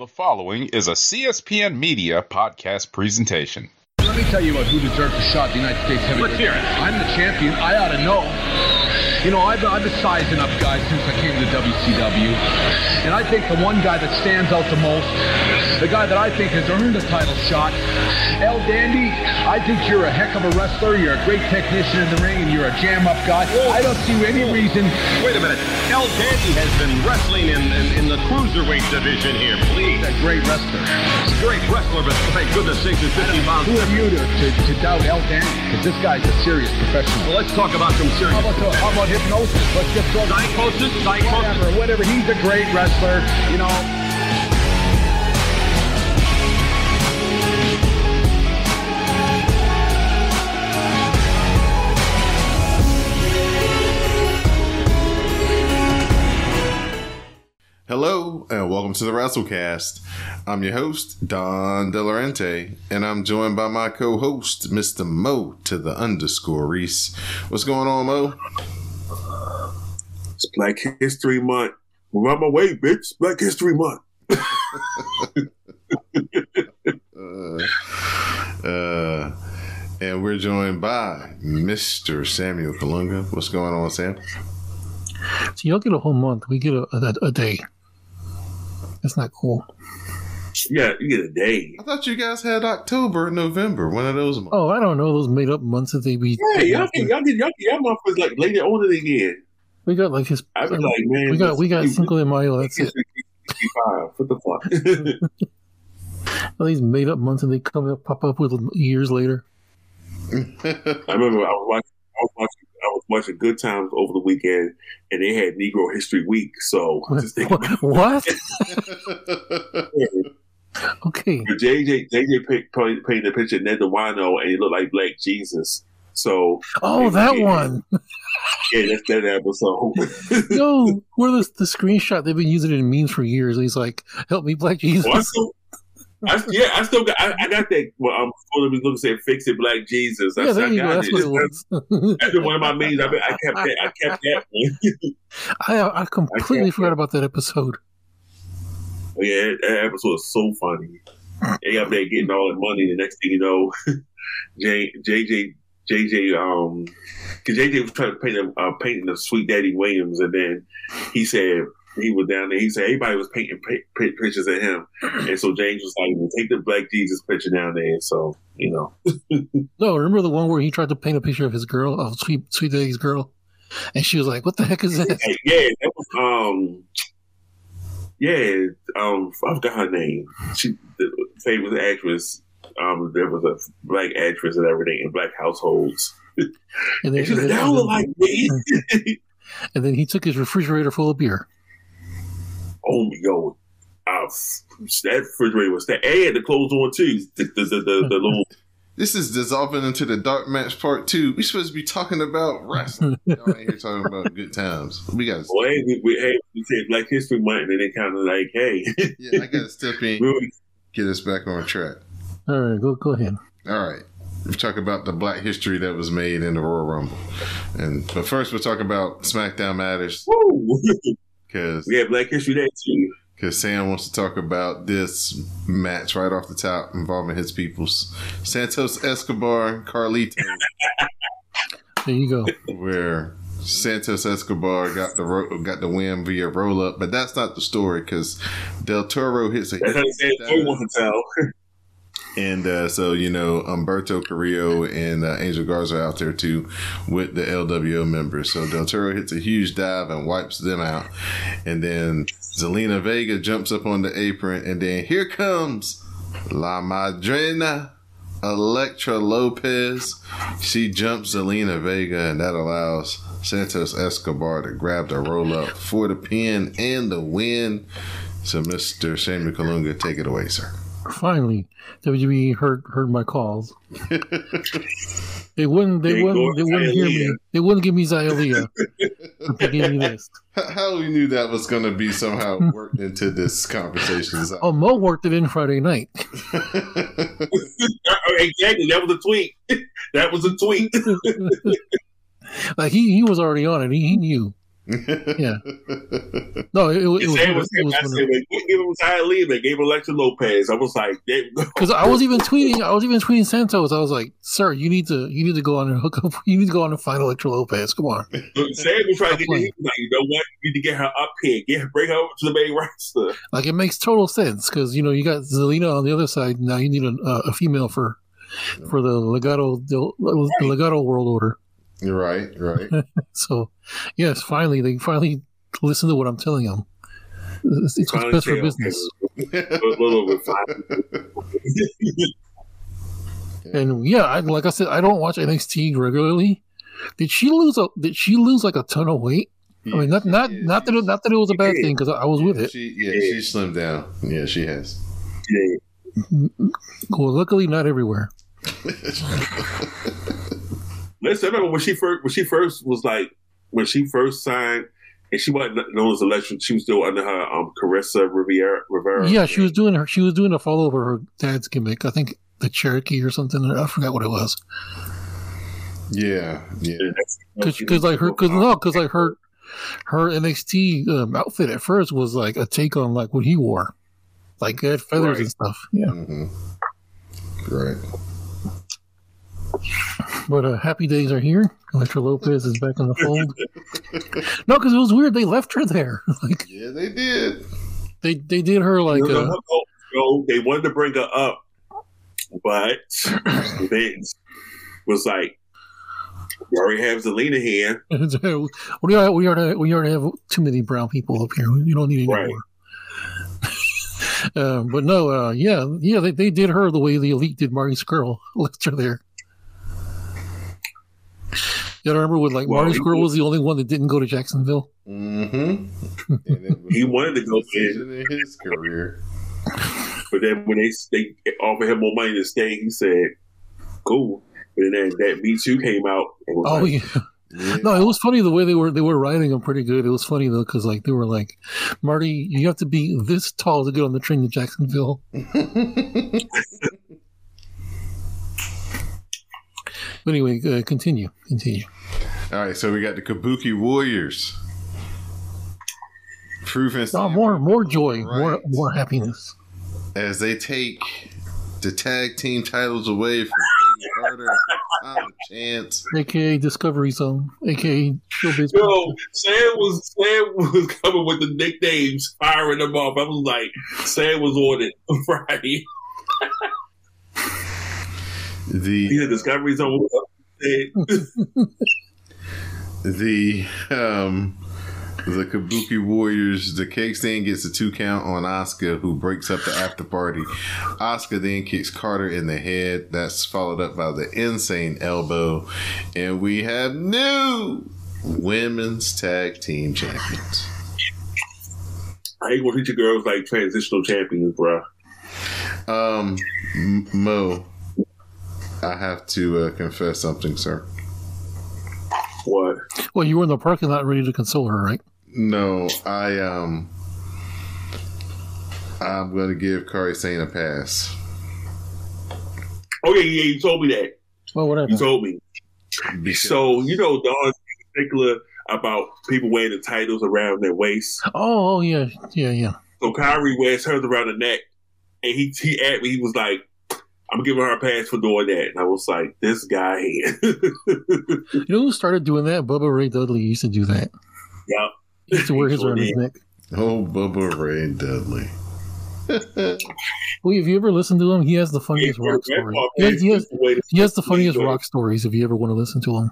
The following is a CSPN Media podcast presentation. Let me tell you about who deserves a shot at the United States heavyweight. Let's hear it. I'm the champion. I ought to know. You know, I've, I've been sizing up guys since I came to the WCW. And I think the one guy that stands out the most, the guy that I think has earned a title shot, El Dandy, I think you're a heck of a wrestler. You're a great technician in the ring, and you're a jam-up guy. I don't see any reason. Wait a minute. El Dandy has been wrestling in, in, in the cruiserweight division here. Please. He's a great wrestler. He's a great wrestler, but thank goodness sakes, he's 50 pounds. Who are you to, to, to doubt El Dandy? Because this guy's a serious professional. Well, let's talk about some serious. How about, the, how about hypnosis? Let's just go. Psychosis? Psychosis? Whatever, whatever. He's a great wrestler, you know. Hello and welcome to the WrassleCast. I'm your host, Don Delarente, and I'm joined by my co-host, Mr. Mo to the underscore Reese. What's going on, Mo? It's Black History Month. We're on my way, bitch. Black History Month. Uh, uh, and we're joined by Mr. Samuel Kalunga. What's going on, Sam? So y'all get a whole month. We get a, a, a day. That's not cool. Yeah, you get a day. I thought you guys had October and November, one of those months. Oh, I don't know those made up months that they be. Hey, y'all get y'all get y'all, y'all motherfuckers like later on it again. We got like his. I be um, like, man, we got we got this- Cinco de Mayo. That's it. What the fuck? All these made up months and they come up pop up with years later. I remember I was watching I was watching I was watching Good Times over the weekend and they had Negro History Week. So what? Okay. JJ JJ paint- painted a picture of Ned the and he looked like Black Jesus. So Oh, that one. yeah, that's that episode. Yo, where the the screenshot they've been using it in memes for years. He's like, "Help me, Black Jesus." Well, I yeah, I still got. I, I got that. Well, I'm supposed to be looking at "Fix It, Black Jesus." I, yeah, there I you go. got That's what it was. That's one of my memes. I, I kept that. I kept that one. I I completely can't- forgot about that episode. Oh, yeah, that episode was so funny. They up there getting all that money. The next thing you know, J, JJ JJ um, because JJ was trying to paint a uh, painting of Sweet Daddy Williams, and then he said. He was down there. He said everybody was painting pi- pi- pictures of him, and so James was like, well, "Take the Black Jesus picture down there." So you know, No, remember the one where he tried to paint a picture of his girl, of Sweet Sweet Daddy's girl, and she was like, "What the heck is that?" Hey, yeah, that was um, yeah, um, I forgot her name. She, the famous actress. Um, there was a black actress and everything in black households. And then, And she's like, and "They then- don't look like me." and then he took his refrigerator full of beer. Oh my god, uh, that refrigerator was that. And he had the clothes on too. The the the, the, the little. This is dissolving into the dark match part two. We supposed to be talking about wrestling. Y'all ain't here talking about good times. We got to. Well, hey, we, we, hey, we said Black History Month, and they kind of like, hey, Yeah, I got to step in, really, get us back on track. All right, go go ahead. All right. We'll talk about the black history that was made in the Royal Rumble. And but first we'll talk about SmackDown Matters woo. Because we had Black History Day too. because Sam wants to talk about this match right off the top involving his peoples. Santos Escobar and Carlito, There you go. where Santos Escobar got the ro- got the win via roll up, but that's not the story because Del Toro hits a That's how they said. No one tell. And uh, so, you know, Humberto Carrillo and uh, Angel Garza are out there too with the LWO members. So Del Toro hits a huge dive and wipes them out. And then Zelina Vega jumps up on the apron. And then here comes La Madrina Elektra Lopez. She jumps Zelina Vega, and that allows Santos Escobar to grab the roll up for the pin and the win. So, Mr. Samuel Kalunga, take it away, sir. Finally, WWE heard heard my calls. They wouldn't. They wouldn't. They wouldn't hear me. They wouldn't give me Xylia for picking me this. How- we knew that was going to be somehow worked into this conversation? Oh, Mo worked it in Friday night. Uh, exactly. That was a tweet. that was a tweet. like he he was already on it. He, he knew. Yeah. No, it, it, it was. Sam was It was I said, they didn't give him Ty Lee, they gave Alexa Lopez. I was like, because I was even tweeting. I was even tweeting Santos. I was like, "Sir, you need to you need to go on and hook up. You need to go on and find Elektra Lopez. Come on." Sam was trying to get he like, you know what? You need to get her up here, get her, bring her over to the main roster. Like it makes total sense because you know you got Zelina on the other side. Now you need a, uh, a female for for the Latino the, the Latino World Order. Right, right. So yes, finally they finally listen to what I'm telling them. It's, it's what's best for business. okay, a little bit fine. And yeah, I, like I said, I don't watch NXT regularly. Did she lose a? Did she lose like a ton of weight? I mean, not not Yeah, not that it, not that it was a bad thing because I, I was with it. She, yeah, she slimmed down. Yeah, she has. Yeah. Mm-hmm. Well, luckily not everywhere. Listen, I remember when she first when she first was like when she first signed and she wasn't known as Elektra, she was still under her um Carissa Rivera Rivera. Yeah, she was doing her. She was doing a follow over her dad's gimmick. I think the Cherokee or something. I forgot what it was. Yeah, yeah. Because like her, because no, because like her, her NXT um, outfit at first was like a take on like what he wore, like it had feathers and stuff. Yeah, hmm Right. But uh, happy days are here. Elektra Lopez is back in the fold. no, because it was weird. They left her there. like Yeah, they did. they they did her like no, no, uh, no, no, no, they wanted to bring her up, but Vince was like, "We already have Zelina here." we already we already we already have too many brown people up here. You don't need any Right. more. Um, but no, uh, yeah, yeah, they, they did her the way the elite did Marty Scurll. Left her there. You remember when like Well, Marty he- Scurll was the only one that didn't go to Jacksonville? Mm-hmm. And it was He wanted to go in, his career. but then when they they offered him more money to stay, he said, "Cool." But then that Me Too came out. And was Oh like, yeah, Yeah. no, it was funny the way they were they were riding him pretty good. It was funny though because like they were like, Marty, you have to be this tall to get on the train to Jacksonville. But anyway, uh, continue, continue. All right, so we got the Kabuki Warriors. Proof and No, more more joy, more Right. more happiness. as they take the tag team titles away from Kayden Carter, Tom Chance. aka Discovery Zone, aka Showbiz. Yo, Sam was Sam was coming with the nicknames, firing them off. I was like, Sam was on it on Friday. The He had Discovery Zone. the um the Kabuki Warriors, the cake stand gets a two count on Asuka, who breaks up the after party. Asuka then kicks Carter in the head. That's followed up by the insane elbow, and we have new women's tag team champions. I ain't gonna treat your girls like transitional champions, bro. Um, Mo, I have to uh, confess something, sir. What? Well, you were in the parking lot ready to console her, right? No, I um, I'm gonna give Kairi Sane a pass. Oh yeah, yeah. You told me that. Well, whatever. You told me. Because- So you know, Don's particular about people wearing the titles around their waist. Oh, oh yeah, yeah, yeah. So Kairi wears hers around the neck, and he he at me. He was like, "I'm giving her a pass for doing that." And I was like, "This guy here." You know who started doing that? Bubba Ray Dudley used to do that. yeah. He used to wear his Sure around his neck. oh, Bubba Ray Dudley. Well, if you ever listen to him, he has the funniest Yeah, rock stories. He has, he, has, the he has the funniest Leader. rock stories if you ever want to listen to him.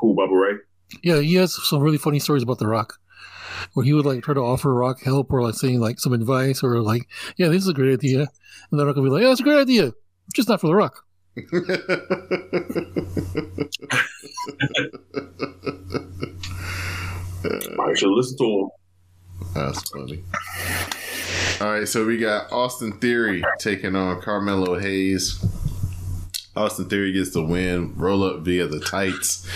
Who, Bubba Ray? Yeah, he has some really funny stories about the rock. Where he would like try to offer Rock help or like saying like some advice or like, yeah, this is a great idea. And then Rock would be like, yeah, it's a great idea. Just not for the Rock. I should listen to him. That's funny. All right, so we got Austin Theory taking on Carmelo Hayes. Austin Theory gets the win. Roll up via the tights.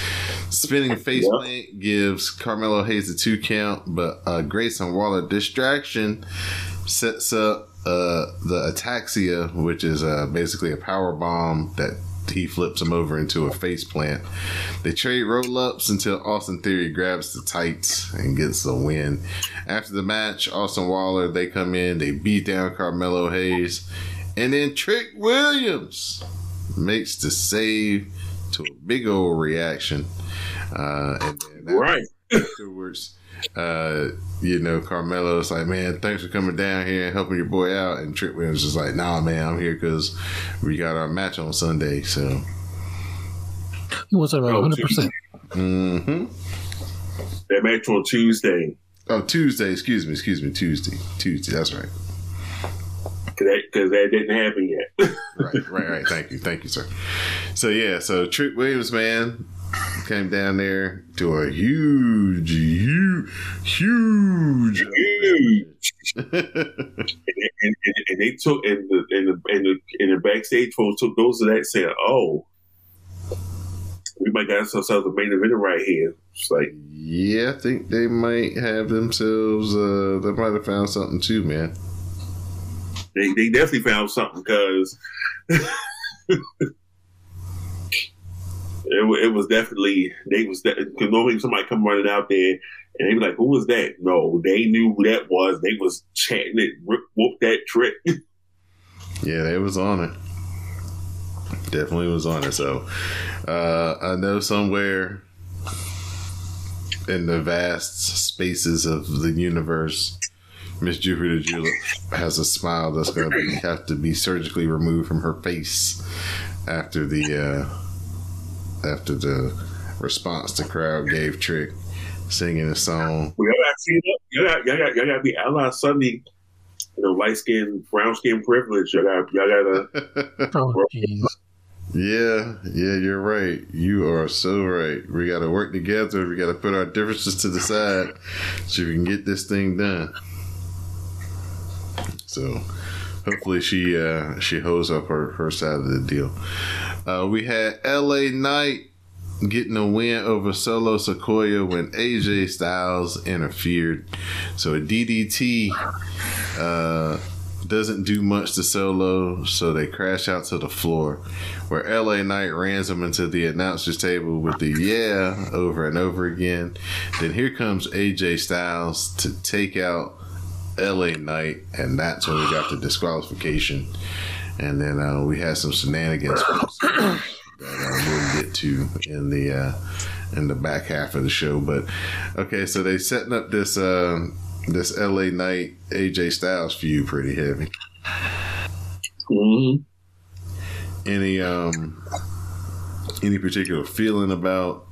Spinning face plant gives Carmelo Hayes a two count, but uh, Grayson Waller distraction sets up uh, the ataxia, which is uh, basically a power bomb that he flips him over into a face plant. They trade roll ups until Austin Theory grabs the tights and gets the win. After the match, Austin Waller they come in, they beat down Carmelo Hayes, and then Trick Williams makes the save to a big old reaction. Uh, and then Right. afterwards, uh, you know, Carmelo's like, man, thanks for coming down here and helping your boy out. And Trick Williams is like, nah, man, I'm here because we got our match on Sunday. So, He wants about Oh, 100%. hmm That match on Tuesday. oh, Tuesday, excuse me, excuse me, Tuesday, Tuesday, that's right. Cause that, didn't happen yet. Right, right, right. Thank you, thank you, sir. So, yeah, so Trick Williams, man, came down there to a huge, huge, huge. Huge. and, and, and they took and the and the and the, and the backstage folks took those of that saying, "Oh, we might got ourselves a main event right here." It's like, Yeah, I think they might have themselves. Uh, they might have found something too, man. They, they definitely found something because it, it was definitely they was because normally somebody come running out there and they be like, "Who was that?" No, they knew who that was. They was chanting it, whoop that trick. Yeah, they was on it. Definitely was on it. So uh, I know somewhere in the vast spaces of the universe, Miss Jupiter Julep has a smile that's going to be, have to be surgically removed from her face after the uh, after the response the crowd gave Trick singing a song. Well, y'all got seen. Y'all got y'all got y'all got to be Ally Sunday. You know, light skin, brown skin privilege. Y'all got y'all gotta. Oh, jeez. Yeah, yeah, you're right. You are so right. We got to work together. We got to put our differences to the side so we can get this thing done. So, hopefully, she uh, she holds up her, her side of the deal. Uh, we had L.A. Knight getting a win over Solo Sikoa when AJ Styles interfered. So, a DDT uh, doesn't do much to Solo, so they crash out to the floor where LA Knight rams him into the announcer's table with the yeah over and over again. Then here comes AJ Styles to take out LA Knight, and that's when we got the disqualification. And then uh, we had some shenanigans that uh, we'll get to in the uh, in the back half of the show. But okay, so they setting up this uh, this LA Knight AJ Styles feud pretty heavy. Mhm. any um any particular feeling about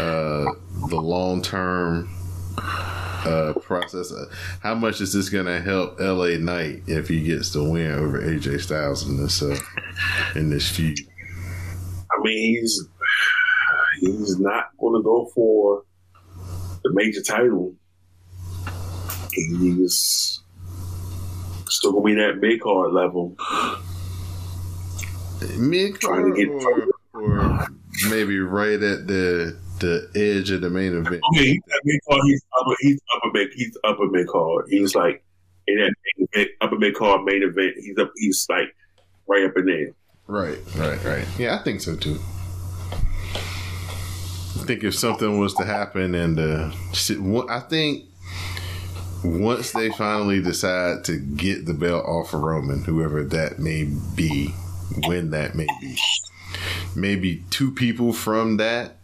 uh the long term uh process Uh, how much is this gonna help la knight if he gets the win over aj styles in this uh in this feud I mean, he's he's not going to go for the major title. He's still going to be that mid card level. mid Trying to get- or, or maybe right at the the edge of the main event Okay, he's that mid card. He's upper. He's upper mid. He's upper mid card. He's like in that main event, upper mid card main event. He's up. He's like right up in there. Right, right, right. Yeah, I think so too. I think if something was to happen and uh, I think once they finally decide to get the belt off of Roman, whoever that may be, when that may be, maybe two people from that,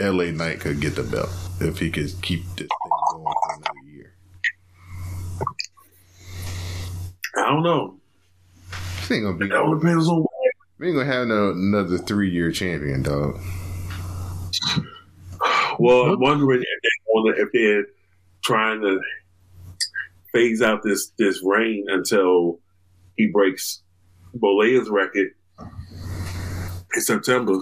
LA Knight could get the belt if he could keep this thing going for another year. I don't know. This ain't gonna be. It all depends on. We ain't gonna have no another three year champion, dog. Well, I'm wondering if they want if they're trying to phase out this this reign until he breaks Bollea's record in September.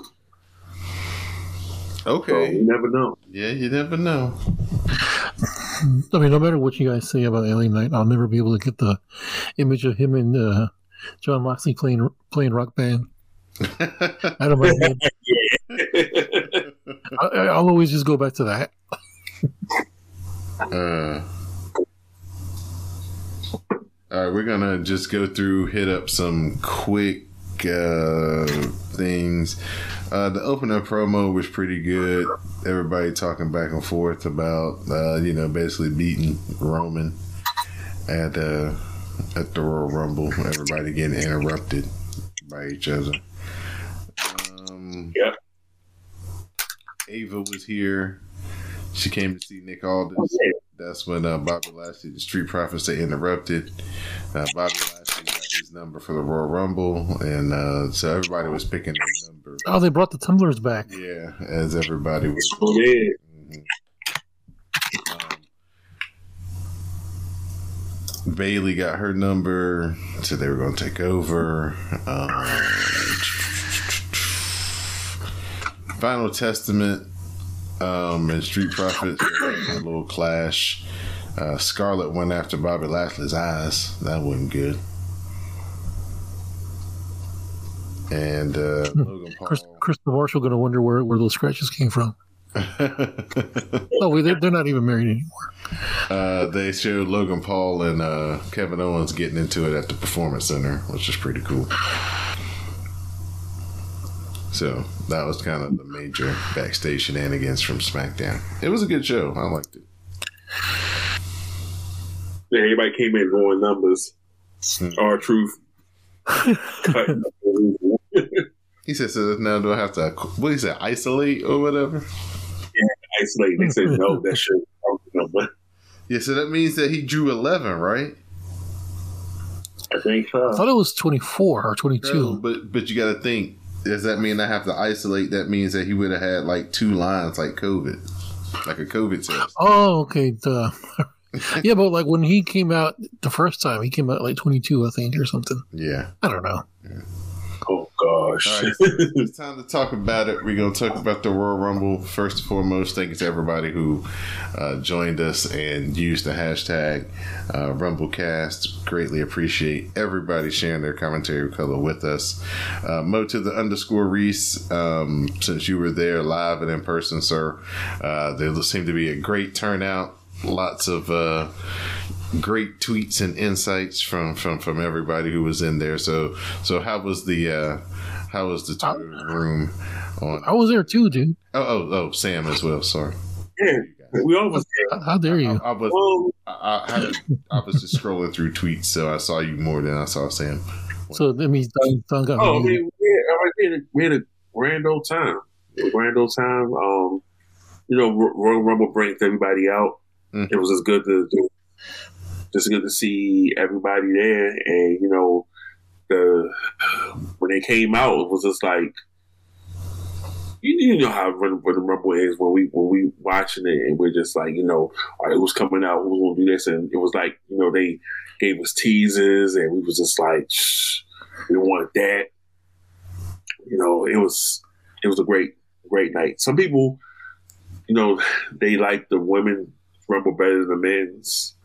So Okay. you never know. Yeah, you never know. I mean, no matter what you guys say about LA Knight, I'll never be able to get the image of him and uh, Jon Moxley playing playing rock band out of my head. I, I'll always just go back to that. Uh, all right, we're gonna just go through, hit up some quick uh, things. Uh, the opening promo was pretty good. Everybody talking back and forth about, uh, you know, basically beating Roman at uh, at the Royal Rumble. Everybody getting interrupted by each other. Um, Yep. Ava was here. She came to see Nick Aldis. That's when uh, Bobby Lashley, the Street Profits, they interrupted. Uh, Bobby Lashley number for the Royal Rumble, and uh, so everybody was picking their number. Oh, they brought the tumblers back. Yeah, as everybody was. So yeah, Um, Bayley got her number, so they were going to take over. Um, Final Testament um, and Street Profits a little clash. Uh, Scarlett went after Bobby Lashley's eyes. That wasn't good. And uh, Logan Paul. Chris, Chris and Marshall going to wonder where, where those scratches came from. Oh, wait, they're, they're not even married anymore. uh, they showed Logan Paul and uh, Kevin Owens getting into it at the Performance Center, which is pretty cool. So that was kind of the major backstage shenanigans from SmackDown. It was a good show. I liked it. Yeah, everybody came in going numbers. Hmm. R-Truth. Cut. He said, "So now do I have to? What he said? Isolate or whatever?" Yeah, isolate. They said no. That shit. number. Yeah. So that means that he drew eleven, right? I think so. I thought it was 24 or No, 22. but but you got to think. Does that mean I have to isolate? That means that he would have had like two lines, like COVID, like a COVID test. Oh, okay. Duh. yeah, but like when he came out the first time, he came out like 22, I think, or something. Yeah. I don't know. Oh. All right, it's time to talk about it. We're going to talk about the Royal Rumble. First and foremost, thank you to everybody who uh, joined us and used the hashtag uh, RumbleCast. Greatly appreciate everybody sharing their commentary color with us. Uh, Mo to the underscore Reese, um, since you were there live and in person, sir, uh, there seemed to be a great turnout. Lots of uh, great tweets and insights from from from everybody who was in there. So so how was the uh how was the Twitter room on? I was there too, dude. Oh oh oh Sam as well. Sorry, yeah, we always How, how dare I, you? I was. I, I, had, I was just scrolling through tweets, so I saw you more than I saw Sam. So that means Don, Don got Oh, I me. mean, we had, we, had a, we had a grand old time. A grand old time. Um, you know, Ro- Royal Rumble brings everybody out. Mhm. It was just good to do, just good to see everybody there, and you know, the when they came out, it was just like. You, you know how when, when the Rumble is when we when we watching it and we're just like you know all right, who's coming out who's gonna do this and it was like you know they gave us teasers and we was just like Shh, we want that you know, it was it was a great great night. Some people, you know, they like the women rumble better than the men's.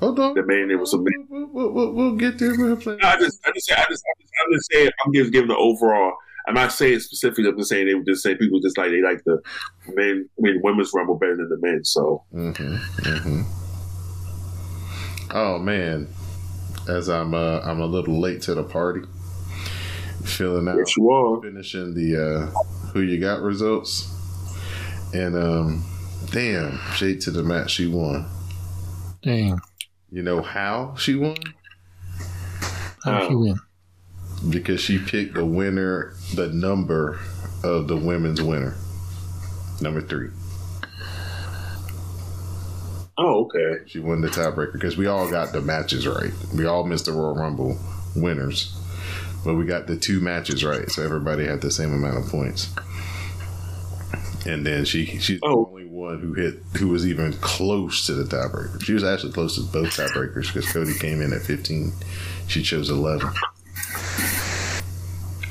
Hold on, The man, it was a man. We'll, we'll, we'll, we'll get there. We'll play. I just, I just, I just, I just, I'm just saying. I'm just giving the overall. I'm not saying specifically. I'm just saying they would just say people just like they like the men, I mean, women's rumble better than the men. So Mm-hmm, mm-hmm. Oh man, as I'm uh, I'm a little late to the party. Filling out, yes, you are. finishing the uh, who you got results, and um, damn, shade to the match, she won. Dang. You know how she won? How did Oh. she win? Because she picked the winner, the number of the women's winner, number three. Oh, okay. She won the tiebreaker because we all got the matches right. We all missed the Royal Rumble winners, but we got the two matches right, so everybody had the same amount of points. And then she she's Oh. the only one who hit who was even close to the tiebreaker. She was actually close to both tiebreakers because Cody came in at fifteen. She chose eleven.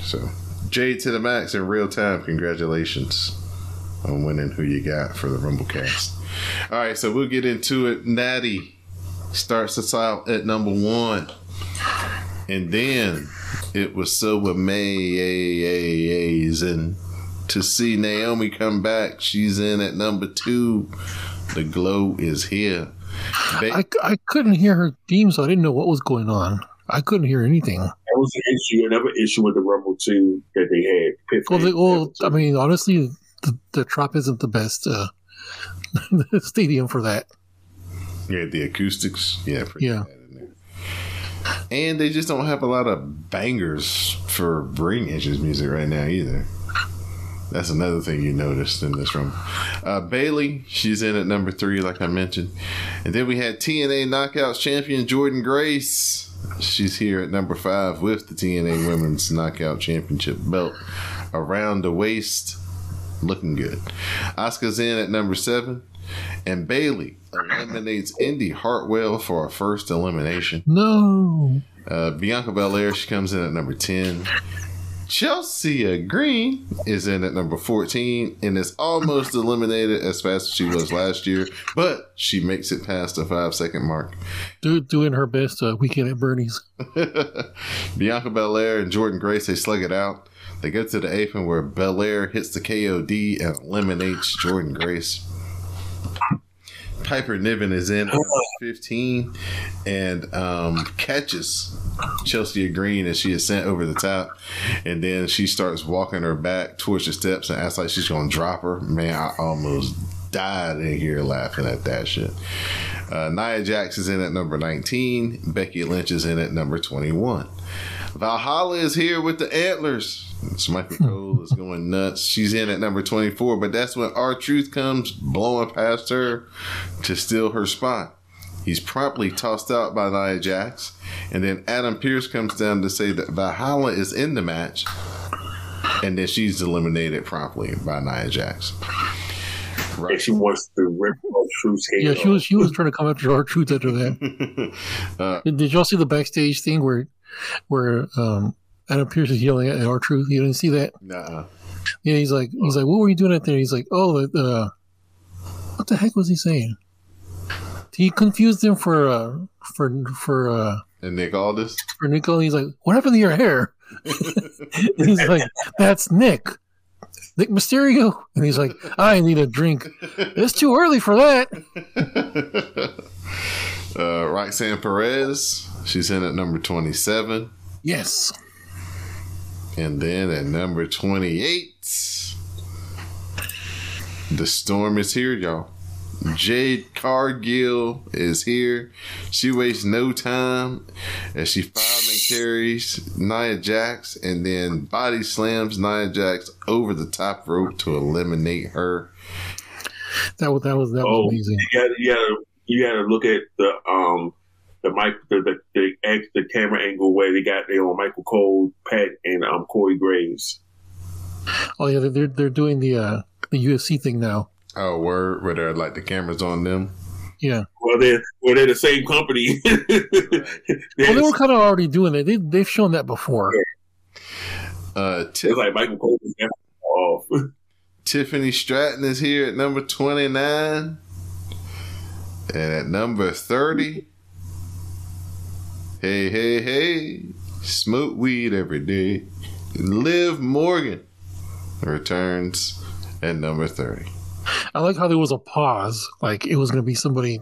So Jade to the max in real time. Congratulations on winning who you got for the Rumble cast. All right, so we'll get into it. Natty starts us out at number one. And then it was so amazing to see Naomi come back. She's in at number two. The glow is here. Ba- I, I couldn't hear her theme, so I didn't know what was going on. I couldn't hear anything. That was an issue, another issue with the Rumble too that they had. Pitt Well, fans the, well I mean, honestly, the, the Trop isn't the best uh, stadium for that. Yeah, the acoustics. Yeah, pretty Yeah. bad in there. And they just don't have a lot of bangers for Brain Inches music right now either. That's another thing you noticed in this room. Uh, Bayley, she's in at number three, like I mentioned. And then we had TNA Knockouts champion Jordynne Grace. She's here at number five with the TNA Women's Knockout Championship belt around the waist. Looking good. Asuka's in at number seven. And Bayley eliminates Indi Hartwell for a first elimination. No. Uh, Bianca Belair, she comes in at number 10. Chelsea Green is in at number 14 and is almost eliminated as fast as she was last year, but she makes it past the five second mark. Do, doing her best uh, weekend at Bernie's. Bianca Belair and Jordynne Grace, they slug it out. They go to the apron where Belair hits the KOD and eliminates Jordynne Grace. Piper Niven is in at 15 and um, catches Chelsea Green as she is sent over the top. And then she starts walking her back towards the steps and acts like she's going to drop her. Man, I almost died in here laughing at that shit. Uh, Nia Jax is in at number 19. Becky Lynch is in at number 21. Valhalla is here with the antlers. Michael Cole is going nuts. She's in at number 24, but that's when R-Truth comes blowing past her to steal her spot. He's promptly tossed out by Nia Jax, and then Adam Pearce comes down to say that Valhalla is in the match, and then she's eliminated promptly by Nia Jax. and Right. she wants to rip off Truth's head. Yeah, she was she was trying to come after R-Truth after that. uh, Did, did y'all see the backstage thing where where um, Adam Pearce is yelling at R-Truth? You didn't see that? nah. Yeah, he's like he's like, what were you doing out there? He's like, oh, uh, what the heck was he saying? He confused him for uh for for uh And Nick Aldis. for Nicole. He's like, what happened to your hair? He's like, that's Nick. Nick Mysterio, and he's like, "I need a drink. It's too early for that." uh, Roxanne Perez, she's in at number 27. Yes, And then at number 28, the storm is here, y'all. Jade Cargill is here. She wastes no time as she fireman carries Nia Jax and then body slams Nia Jax over the top rope to eliminate her. that was that was that was Oh, amazing. you gotta, you gotta, you gotta look at the um the mic the the the, ex- the camera angle where they got there on Michael Cole, Pat, and um Corey Graves. Oh yeah, they're they're doing the uh the UFC thing now. Oh, word, where they're like the cameras on them. Yeah, Well, they're well, they're the same company. well they were kind of already doing it. They they've shown that before. Uh, Ti- it's like Michael Cole off. Tiffany Stratton is here at number 29. And at number 30, hey, hey, hey, smoke weed every day. Liv Morgan returns at number 30. I like how there was a pause, like it was going to be somebody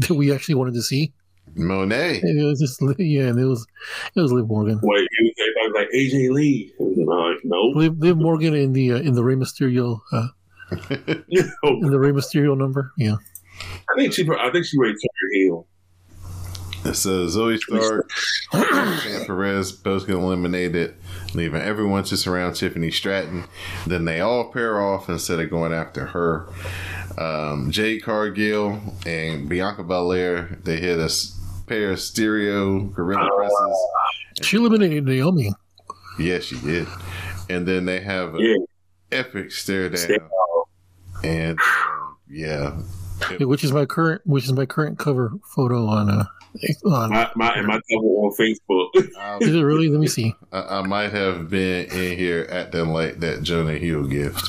that we actually wanted to see. Monet. And it was just yeah, and it was it was Liv Morgan. Wait, it was, everybody was like AJ Lee. And like, no, Liv, Liv Morgan in the uh, in the Rey Mysterio uh, in the Rey Mysterio number. Yeah, I think she, I think she ready to turn her heel. So Zoey Stark and Perez both get eliminated, leaving everyone just around Tiffany Stratton. Then they all pair off instead of going after her. Um, Jade Cargill and Bianca Belair, they hit a pair of stereo gorilla presses. she eliminated Naomi. Yes, she did. And then they have an Yeah, epic stare down. Stare And yeah, Yeah, which is my current which is my current cover photo on uh on my, my and my cover on Facebook. I, is it really let me see I, I might have been in here acting like that Jonah Hill gift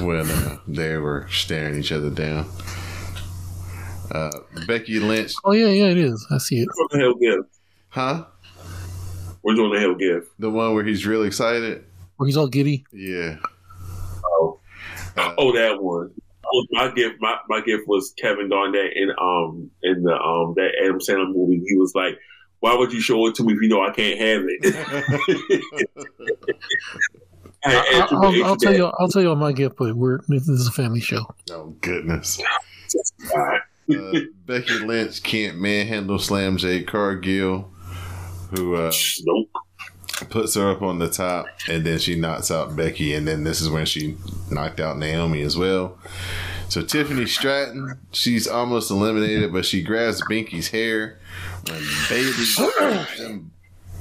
when uh, they were staring each other down. Uh, Becky Lynch, oh yeah yeah it is I see it What the hell gift? huh? We're doing the hell gift. The one where he's really excited. where he's all giddy Yeah. Oh, oh, that one. Oh, my gift, my, my gift was Kevin Garnett in um in the um that Adam Sandler movie. He was like, why would you show it to me if you know I can't have it? I I, asked Triple I'll, H I'll tell that. you. I'll tell you on my gift, but we're this is a family show. oh goodness. Uh, Becky Lynch can't manhandle slam Jade Cargill, who uh, Nope. Puts her up on the top, and then she knocks out Becky, and then this is when she knocked out Naomi as well. So Tiffany Stratton, she's almost eliminated, but she grabs Binky's hair and Bayley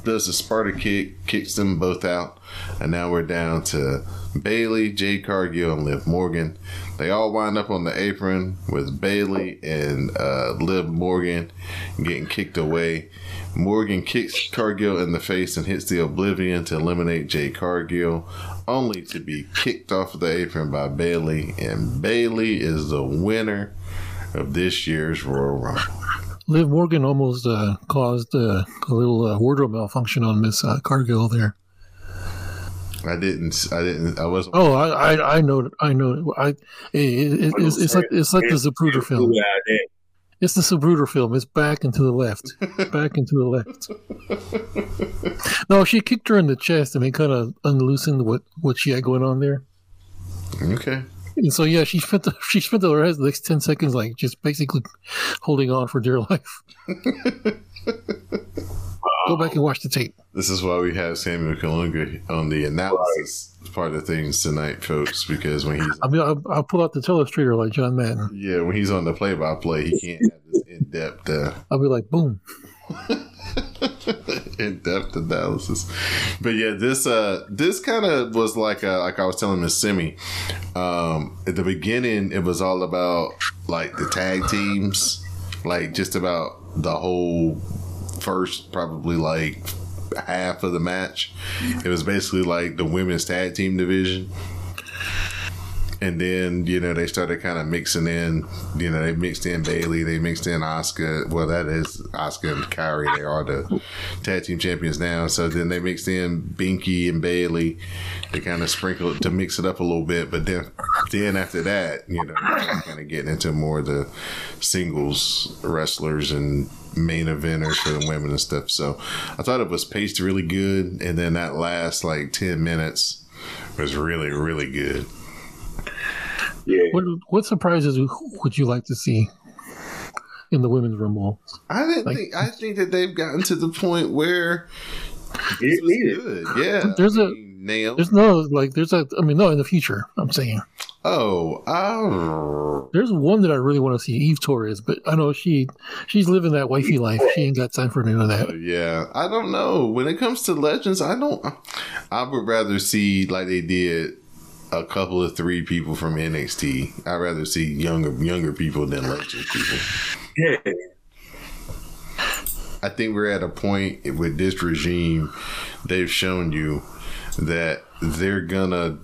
does a Sparta kick, kicks them both out, and now we're down to Bayley, Jade Cargill, and Liv Morgan. They all wind up on the apron with Bayley and uh, Liv Morgan getting kicked away. Morgan kicks Cargill in the face and hits the Oblivion to eliminate Jade Cargill, only to be kicked off of the apron by Bayley. And Bayley is the winner of this year's Royal Rumble. Liv Morgan almost uh, caused uh, a little uh, wardrobe malfunction on Miss uh, Cargill there. I didn't. I didn't. I wasn't. Oh, I, I, I know, I know. I, it, it, it's, it's like it's like the Zapruder film. Yeah, that- It's the Zapruder film. It's back and to the left, back and to the left. No, she kicked her in the chest and it kind of unloosened what what she had going on there. Okay. And so yeah, she spent the, she spent the rest of the next ten seconds like just basically holding on for dear life. Go back and watch the tape. This is why we have Samuel Kalunga on the analysis part of things tonight, folks. Because when he's I mean, I'll, I'll pull out the telestrator like John Madden. yeah, when he's on the play-by-play, he can't have this in-depth, uh, I'll be like, boom. in-depth analysis. But yeah, this uh, this kind of was like uh, like I was telling Miss Simi. Um, at the beginning, it was all about like the tag teams, like just about the whole first probably like half of the match. It was basically like the women's tag team division. And then, you know, they started kind of mixing in, you know, they mixed in Bayley, they mixed in Asuka. Well, that is Asuka and Kairi. They are the tag team champions now. So then they mixed in Binky and Bayley. They kind of sprinkled to mix it up a little bit. But then, then after that, you know, kind of getting into more of the singles wrestlers and main eventers for the women and stuff. So I thought it was paced really good. And then that last like 10 minutes was really, really good. yeah. What what surprises would you like to see in the women's rumble? I didn't Like- think. I think that they've gotten to the point where You was good. Yeah, There's I a- mean, Naomi. There's no like there's a I mean no in the future I'm saying Oh, oh, there's one that I really want to see Eve Torres but I know she she's living that wifey life she ain't got time for none of that oh, yeah. I don't know. When it comes to legends, I don't. I would rather see like they did a couple of three people from NXT. I'd rather see younger younger people than legends people. Yeah. I think we're at a point with this regime. They've shown you that they're gonna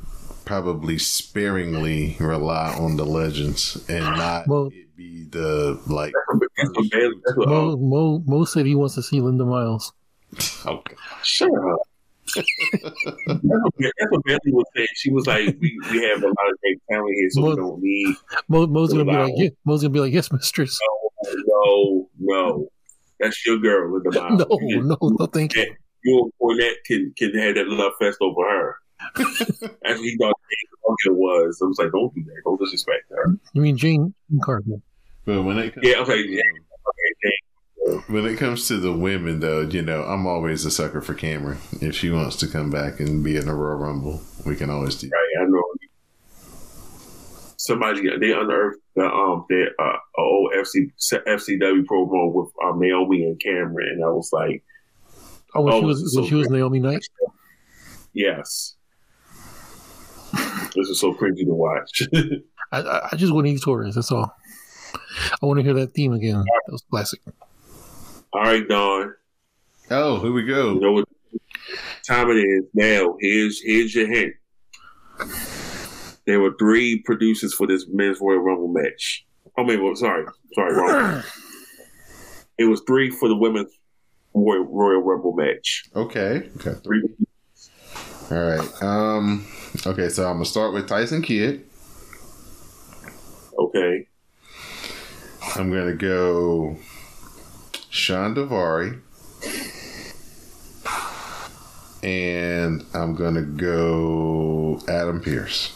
probably sparingly rely on the legends and not Well- it be the like. That's what Bailey. That's what. Mo, Um, Mo Mo said he wants to see Linda Miles Okay. shut up. that's, what, that's what Bailey was saying. She was like, "We we have a lot of great family here, so Mo- we don't need." Mo, Mo's gonna be like yeah Mo's gonna be like yes mistress No, no, no. that's your girl in the no mouth. you, no no thank you you and Cornette can can have that love fest over her. that's what he thought it was. I was like, "Don't do that. Don't disrespect her." you mean Jane Cargill But when it comes, Yeah, okay, yeah, okay, Jane. when it comes to the women, though, you know, I'm always a sucker for Cameron. If she wants to come back and be in a Royal Rumble, we can always do. Right, I know. Somebody they unearthed the um their uh old FC FCW promo with um, Naomi and Cameron, and I was like, oh when Oh, she was this when so she was great. Naomi Knight yes, this is so cringy to watch. I, I I just want Eve Torres that's all I want to hear that theme again that was classic All right, Don, Oh, here we you go. know what time it is now. Here's here's your hint. There were three producers for this men's Royal Rumble match. Oh, maybe well, sorry, sorry, wrong. it was three for the women's Royal, Royal Rumble match. Okay. Okay. Three All right. Um. Okay. So I'm gonna start with Tyson Kidd. Okay. I'm gonna go Shawn Daivari. and I'm gonna go Adam Pearce.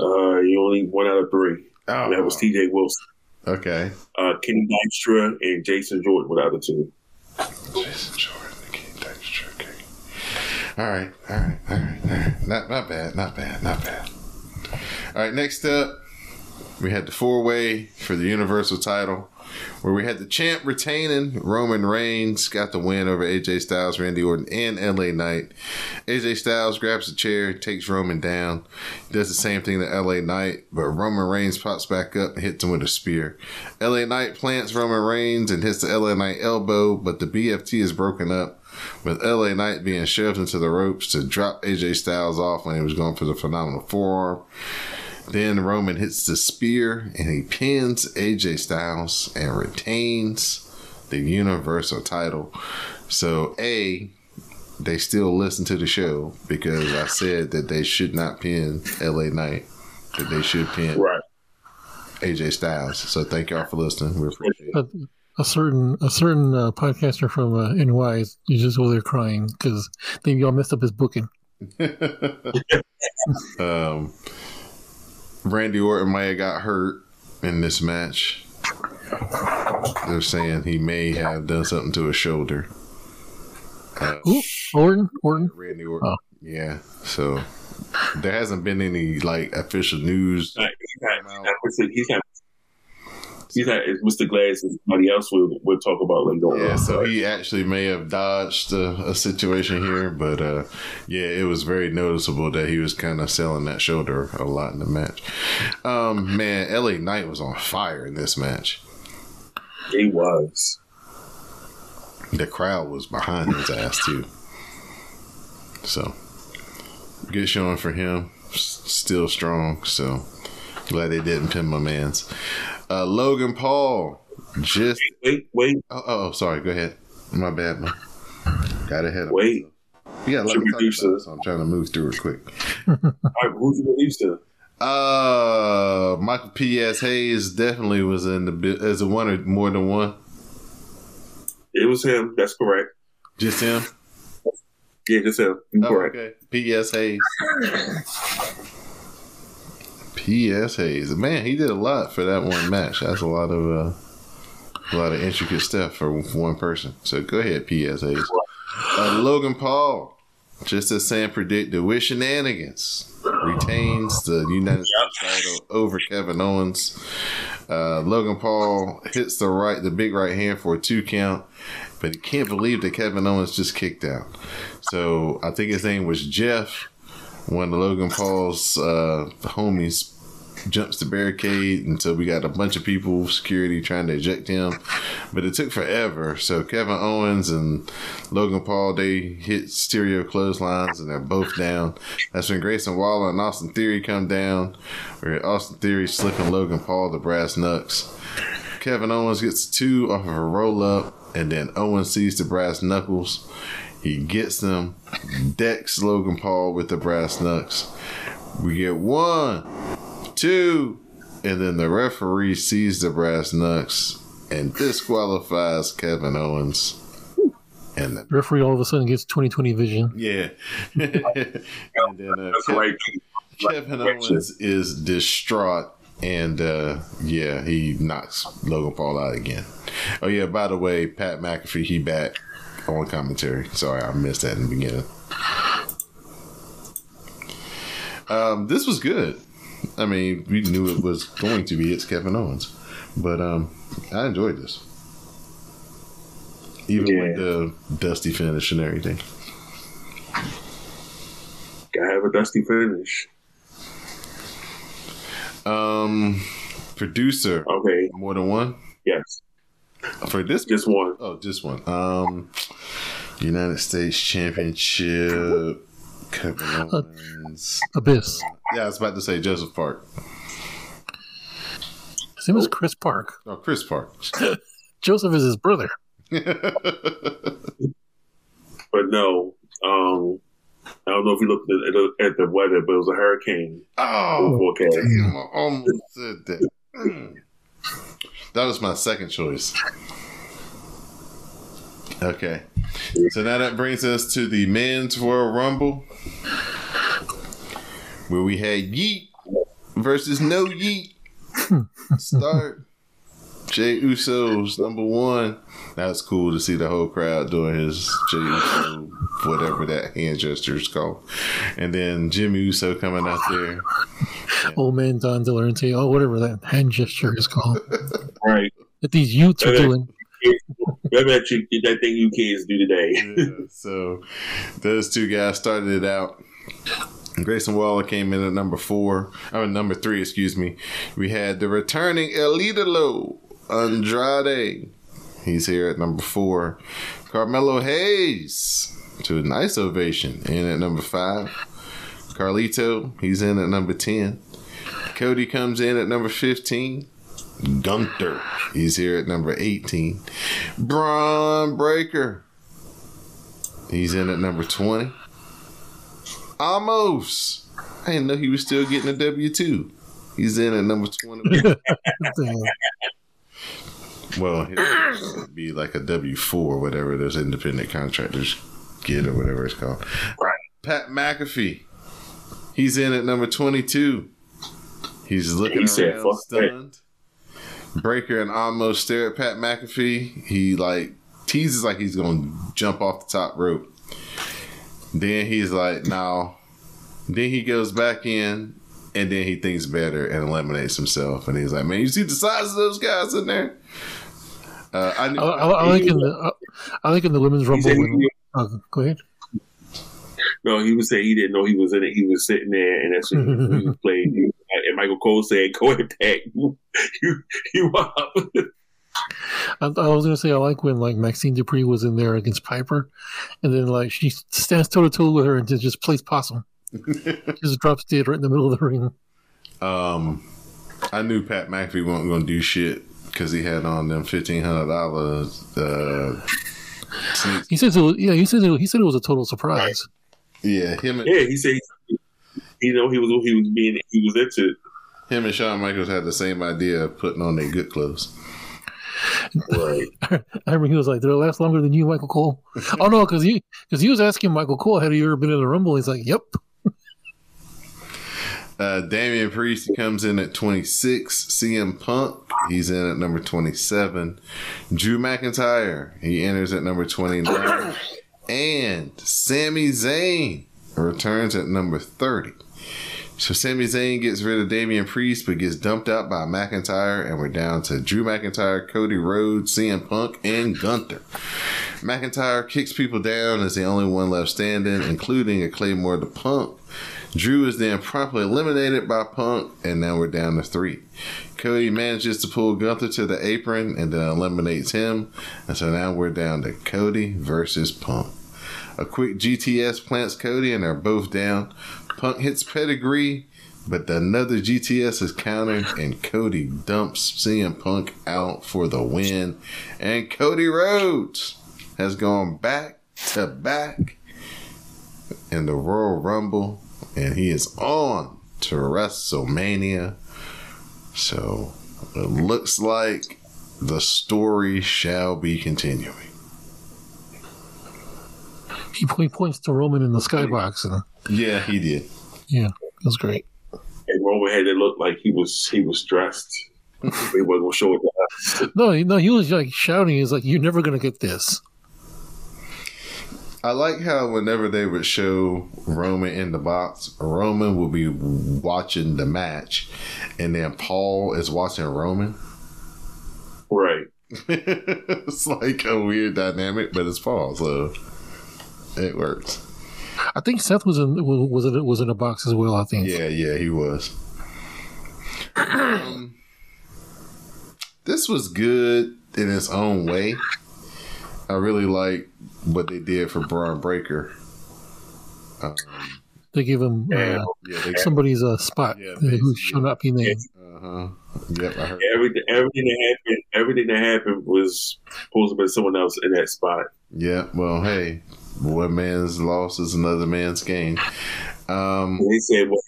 Uh, you only one out of three. Oh, That was T.J. Wilson, okay. uh, Kenny Dykstra, and Jason Jordan were the other two. Jason Jordan, and King Dexter. Okay. All right, all right, all right, all right. Not not bad, not bad, not bad. All right, next up, we had the four way for the Universal title, where we had the champ retaining Roman Reigns got the win over AJ Styles, Randy Orton, and LA Knight. AJ Styles grabs a chair, takes Roman down, does the same thing to LA Knight, but Roman Reigns pops back up and hits him with a spear. LA Knight plants Roman Reigns and hits the LA Knight elbow, but the BFT is broken up. With LA Knight being shoved into the ropes to drop AJ Styles off when he was going for the phenomenal forearm. Then Roman hits the spear and he pins AJ Styles and retains the Universal title. So, A, they still listen to the show because I said that they should not pin LA Knight, that they should pin Right. AJ Styles. So, thank y'all for listening. We appreciate it. A certain a certain uh, podcaster from uh, NY is is just over there crying because they y'all messed up his booking. um, Randy Orton may have got hurt in this match. They're saying he may have done something to his shoulder. Uh, Ooh, Orton, Orton. Randy Orton. Oh. Yeah. So there hasn't been any like official news. Like, he's not, he's not, he's not, he's Mr. Glass and somebody else we'll, we'll talk about later on. Yeah, so he actually may have dodged a, a situation here, but uh, yeah, it was very noticeable that he was kind of selling that shoulder a lot in the match. Um, man, LA Knight was on fire in this match. he was. The crowd was behind his ass too. So good showing for him. S- Still strong. So glad they didn't pin my man's. Uh, Logan Paul just. Wait, wait, Oh, oh, sorry. Go ahead. My bad, man. Got ahead. of wait. Yeah, let me talk about so I'm trying to move through it quick. All right, who's you released to? Uh, Michael P.S. Hayes definitely was in the as a one or more than one. It was him. That's correct. Just him. Yeah, just him. Oh, correct. okay. P.S. Hayes. P.S. Hayes. Man, he did a lot for that one match. That's a lot of uh, a lot of intricate stuff for one person. So go ahead, P.S. Hayes. Uh, Logan Paul, just as Sam predicted, with shenanigans, retains the United States title over Kevin Owens. Uh, Logan Paul hits the right, the big right hand for a two count, but he can't believe that Kevin Owens just kicked out. So I think his name was Jeff. One of Logan Paul's uh, homies jumps the barricade until we got a bunch of people, security trying to eject him. But it took forever. So Kevin Owens and Logan Paul, they hit stereo clotheslines and they're both down. That's when Grayson Waller and Austin Theory come down. Where Austin Theory slipping Logan Paul the brass knucks. Kevin Owens gets two off of a roll up, and then Owens sees the brass knuckles. He gets them, decks Logan Paul with the brass knucks. We get one, two, and then the referee sees the brass knucks and disqualifies Kevin Owens. And the, Referee all of a sudden gets 2020 vision. yeah, and then uh, That's Kev- right. Kevin Owens is distraught, and uh, yeah, he knocks Logan Paul out again. Oh yeah, by the way, Pat McAfee he back on commentary. Sorry, I missed that in the beginning. Um, this was good. I mean, we knew it was going to be. It's Kevin Owens, but um, I enjoyed this, even with the dusty finish and everything. Gotta have a dusty finish. Um, producer, Okay. more than one Yes. for this Just one. Oh, just one. Um, United States Championship. Kevin Owens. Abyss. Yeah, I was about to say Joseph Park. His name is Chris Park. Oh, Chris Park. Joseph is his brother. But no. Um I don't know if you looked at the, at the weather, but it was a hurricane oh, forecast. damn! I almost said that. Mm. That was my second choice. Okay. So now that brings us to the men's Royal Rumble, where we had Yeet versus No Yeet. Start. Jay Uso's number one. That was cool to see the whole crowd doing his Jay Uso, whatever that hand gesture is called. And then Jimmy Uso coming out there. Old man Don Delarente, oh, whatever that hand gesture is called. Right. that these youths are doing. Maybe that, you, that thing you kids do today. Yeah, so those two guys started it out. Grayson Waller came in at number four, or number three, excuse me. We had the returning El Idolo, Andrade. He's here at number four. Carmelo Hayes to a nice ovation in at number five. Carlito, he's in at number 10. Cody comes in at number 15. Gunther, he's here at number 18. Bron Breakker, he's in at number 20. Almost. I didn't know he was still getting a W 2. He's in at number 20. Well, it would be like a W 4, whatever those independent contractors get, or whatever it's called. Right. Pat McAfee, he's in at number 22. He's looking He said, around "Fuck that." stunned. Breakker and almost stare at Pat McAfee. He like teases like he's gonna jump off the top rope. Then he's like, no. Then he goes back in, and then he thinks better and eliminates himself. And he's like, man, you see the size of those guys in there? Uh, I, I, I, I like in the uh, I like in the women's He rumble. said When, he, uh, go ahead. no, he was saying he didn't know he was in it. He was sitting there, and that's when he was playing. And Michael Cole said, "Go ahead, Pat. You, you, you up?" I, I was gonna say I like when like Maxxine Dupri was in there against Piper, and then like she stands toe to toe with her and just, just plays possum. just drops dead right in the middle of the ring. um, I knew Pat McAfee wasn't gonna do shit because he had on them fifteen hundred dollars. Uh. He says it was, yeah. He said it, he said it was a total surprise. yeah, him and Yeah, he said, he know he was he was being he was into. It. him and Shawn Michaels had the same idea of putting on their good clothes. Right. I remember he was like, "Did it last longer than you, Michael Cole?" oh no, because he because he was asking Michael Cole, "Had you ever been in a rumble?" He's like, "Yep." Uh, Damian Priest comes in at 26. CM Punk, he's in at number 27. Drew McIntyre, he enters at number 29. and Sami Zayn returns at number 30. So Sami Zayn gets rid of Damian Priest, but gets dumped out by McIntyre, and we're down to Drew McIntyre, Cody Rhodes, CM Punk, and Gunther. McIntyre kicks people down as the only one left standing, including a Claymore to Punk. Drew is then promptly eliminated by Punk, and now we're down to three. Cody manages to pull Gunther to the apron and then eliminates him, and so now we're down to Cody versus Punk. A quick GTS plants Cody, and they're both down. Punk hits pedigree, but another GTS is countered, and Cody dumps CM Punk out for the win. And Cody Rhodes has gone back to back in the Royal Rumble, and he is on to WrestleMania. So it looks like the story shall be continuing. He, he points to Roman in the skybox, and uh, Yeah, he did. yeah, it was great. And Roman had it look like he was he was stressed. he wasn't gonna show it to us. No, no, he was like shouting. He's like, "You're never gonna get this." I like how whenever they would show Roman in the box, Roman will be watching the match, and then Paul is watching Roman. Right. it's like a weird dynamic, but it's Paul, so it works. I think Seth was in was was in, was in a box as well. I think. Yeah, yeah, he was. Um, this was good in its own way. I really like what they did for Bron Breakker. Um, They give him Yeah. uh, yeah, they, somebody's uh, spot Yeah, who basically. should not be named. uh-huh. Yep, I heard. Everything everything that happened everything that happened was supposed to be someone else in that spot. Yeah, well, hey, one man's loss is another man's gain. Um, they said, well,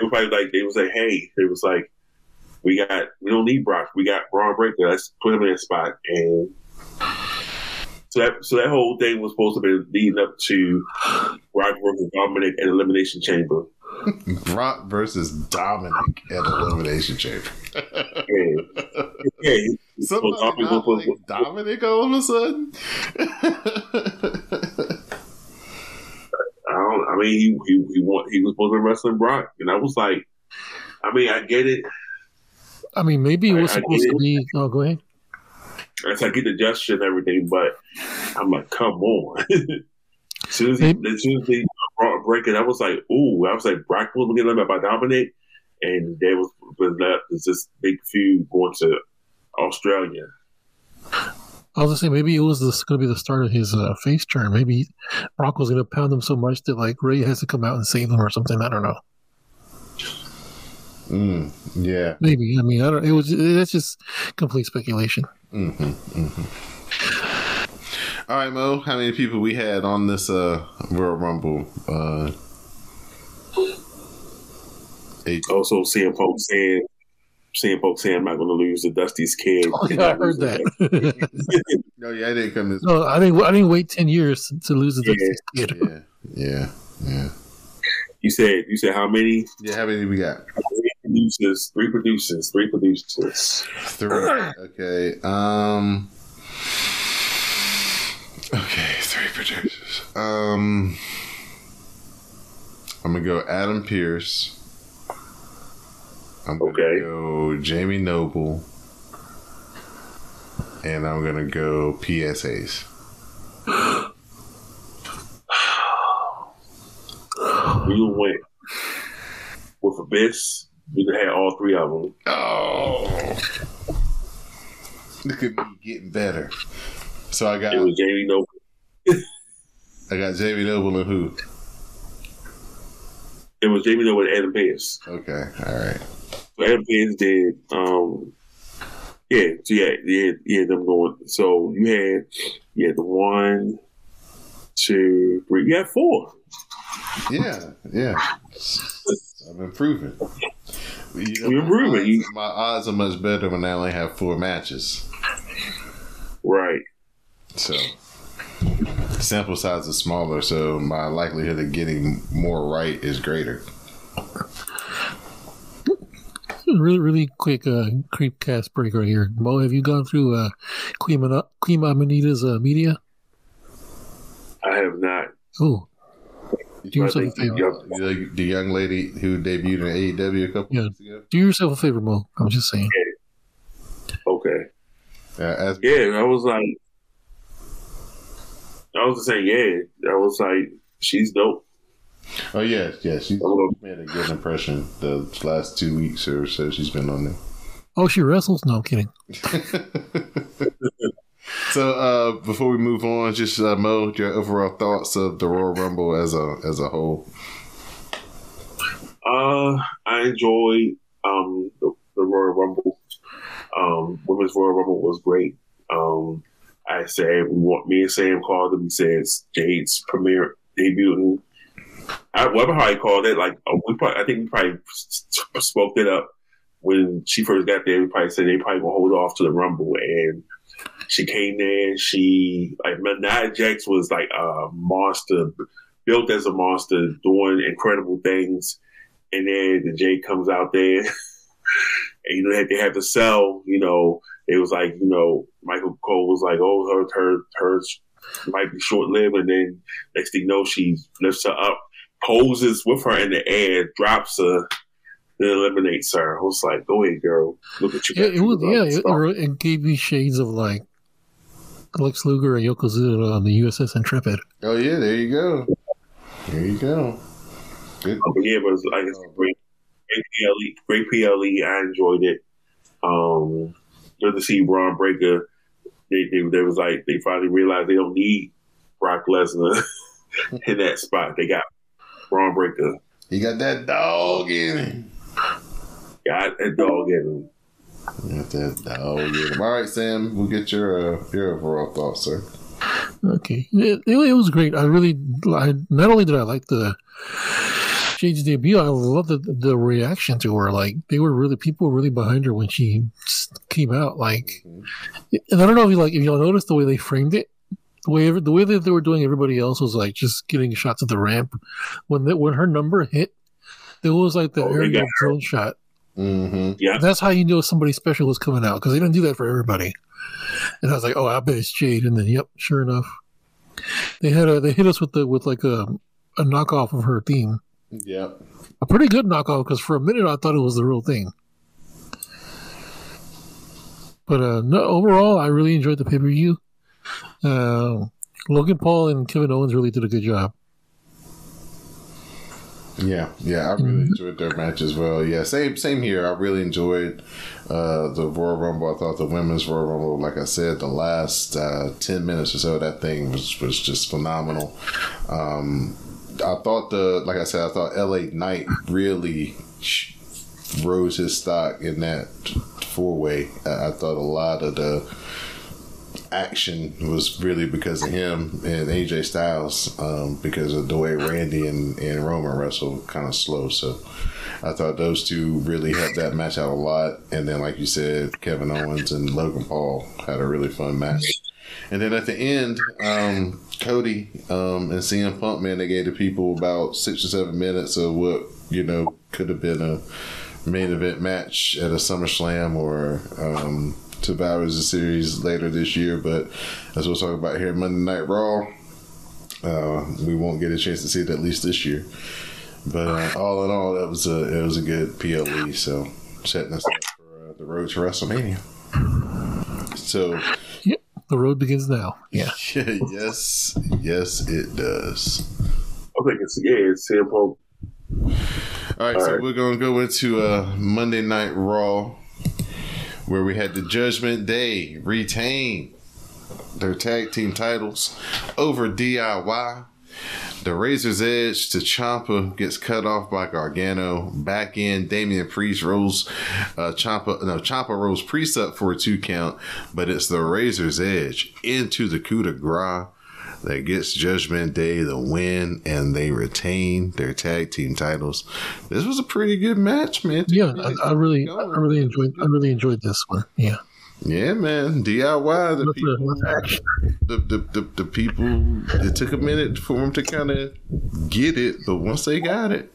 everybody like they was like, hey, it was like, we got we don't need Brock, we got Bron Breakker. Let's put him in that spot. And So that so that whole thing was supposed to be leading up to Brock versus Dominic at Elimination Chamber. Brock versus Dominic at Elimination Chamber. Yeah, yeah. Somebody So Dominic Dominic all of a sudden. I don't. I mean, he he he, want, he was supposed to be wrestling Brock, and I was like, I mean, I get it. I mean, maybe it was I- I supposed to be. Oh, go ahead. As I get the gesture and everything, but I'm like, come on. as soon as he, Maybe- as soon as they brought breaking, I was like, ooh, I was like, Brock was getting left by Dominic, and there was was left is this big feud going to Australia. I was gonna say maybe it was this going to be the start of his uh, face turn. Maybe Brock was going to pound him so much that like Ray has to come out and save him or something. I don't know. Mm, yeah. Maybe I mean I don't. It was that's just complete speculation. All right, Mo. How many people we had on this uh Royal Rumble? Uh, eight. Also, CM Punk saying, CM Punk saying, I'm not going to lose to Dusty's kid. Oh, yeah, I heard that. No, yeah, I didn't come this. no, I didn't. I didn't wait ten years to lose the Yeah. kid. Yeah, yeah, yeah. You said, you said how many? Yeah, how many we got? Three producers, three producers, three producers. Three. Okay. Um. Okay, three producers. Um. I'm gonna go Adam Pearce. I'm gonna Okay. go Jamie Noble. And I'm gonna go PSAs. You went with Abyss. We could have all three of them. Oh, look at me getting better. So I got It was Jamie Noble. I got Jamie Noble and who? It was Jamie Noble and Adam Pearce. Okay, all right. Adam Pearce did. Um, yeah, so yeah, yeah, yeah. Them going. So you had, you had the one, two, three. You had four. Yeah, yeah. I'm improving. You know, You're improving. My odds, my odds are much better when I only have four matches. Right. So sample size is smaller, so my likelihood of getting more right is greater. Really, really quick uh, creep cast break right here. Mo, have you gone through uh, Queen, Mana- Queen Aminata's uh, media? I have not. Oh, Do yourself a favor. The, the young lady who debuted in AEW a couple Yeah. weeks ago. do yourself a favor, Mo. I'm just saying. Okay. Uh, as, Yeah, I was like, I was just saying, yeah, I was like, she's dope. Oh yes, yes. She's Oh. made a good impression the last two weeks or so she's been on there. Oh, she wrestles? No, I'm kidding. So uh, before we move on, just uh, Mo, your overall thoughts of the Royal Rumble as a as a whole. Uh, I enjoyed um the, the Royal Rumble. Um, Women's Royal Rumble was great. Um, I say we want me and Sam called it. We said it's Jade's premiere debuting. Whatever how I called it, like uh, we probably, I think we probably spoke it up when she first got there. We probably said they probably gonna hold off to the Rumble, and she came there. She like Nia Jax was like a monster, built as a monster, doing incredible things and then the Jay comes out there, and you know they had, they had to sell. You know, it was like you know Michael Cole was like, oh her her her might be short lived, and then next thing you know she lifts her up, poses with her in the air, drops her, then eliminates her. I was like, go ahead, girl, look at you. Yeah, it was. Yeah, it, it gave me shades of like Lex Luger and Yokozuna on the USS Intrepid. Oh yeah, there you go. There you go. Good. But yeah, but it was like it's a great, great PLE, great PLE. I enjoyed it. Um, good to see Bron Breakker. They, they, they was like they finally realized they don't need Brock Lesnar in that spot. They got Bron Breakker. You got that dog in him. Got a dog in him. Got that dog in him. All right, Sam, we'll get your uh, your overall thoughts, sir. Okay, it, it, it was great. I really, I, not only did I like the Jade's debut, I love the the reaction to her. Like they were really, people were really behind her when she came out. Like, and I don't know if you like if y'all noticed the way they framed it. The way the way that they were doing everybody else was like just getting shots at the ramp. When the, when her number hit, it was like the Oh, aerial drone shot. Mm-hmm. Yeah. That's how you know somebody special was coming out because they didn't do that for everybody. And I was like, oh, I bet it's Jade. And then, yep, sure enough, they had a they hit us with the with like a a knockoff of her theme, Yeah, a pretty good knockoff because for a minute I thought it was the real thing. But uh, no, overall, I really enjoyed the pay per view. Uh, Logan Paul and Kevin Owens really did a good job. Yeah, yeah, I really Mhm. enjoyed their match as well. Yeah, same same here. I really enjoyed uh, the Royal Rumble. I thought the women's Royal Rumble, like I said, the last uh, ten minutes or so, of that thing was was just phenomenal. Um, I thought the, like I said, I thought LA Knight really rose his stock in that four way. I, I thought a lot of the action was really because of him and AJ Styles, um, because of the way Randy and, and Roman wrestled kind of slow. So I thought those two really helped that match out a lot. And then, like you said, Kevin Owens and Logan Paul had a really fun match. And then at the end, um, Cody um, and CM Punk, man, they gave the people about six or seven minutes of what, you know, could have been a main event match at a SummerSlam or um, Survivor Series later this year. But as we'll talk about here, Monday Night Raw, uh, we won't get a chance to see it at least this year. But uh, all in all, that was a it was a good PLE. So setting us up for uh, the road to WrestleMania. So The road begins now. Yeah. yes, yes, it does. I think it's yeah, it's CM Punk. All right, All so right. we're gonna go into uh, Monday Night Raw, where we had the Judgment Day retain their tag team titles over DIY. The Razor's Edge to Ciampa gets cut off by Gargano. Back in, Damian Priest rolls uh, Ciampa. No, Ciampa rolls Priest up for a two count, but it's the Razor's Edge into the coup de grace that gets Judgment Day the win, and they retain their tag team titles. This was a pretty good match, man. Yeah, I, I really, I really enjoyed, I really enjoyed this one. Yeah, Yeah, man. DIY the Lots people. lots the, the, the, the people it took a minute for them to kind of get it but once they got it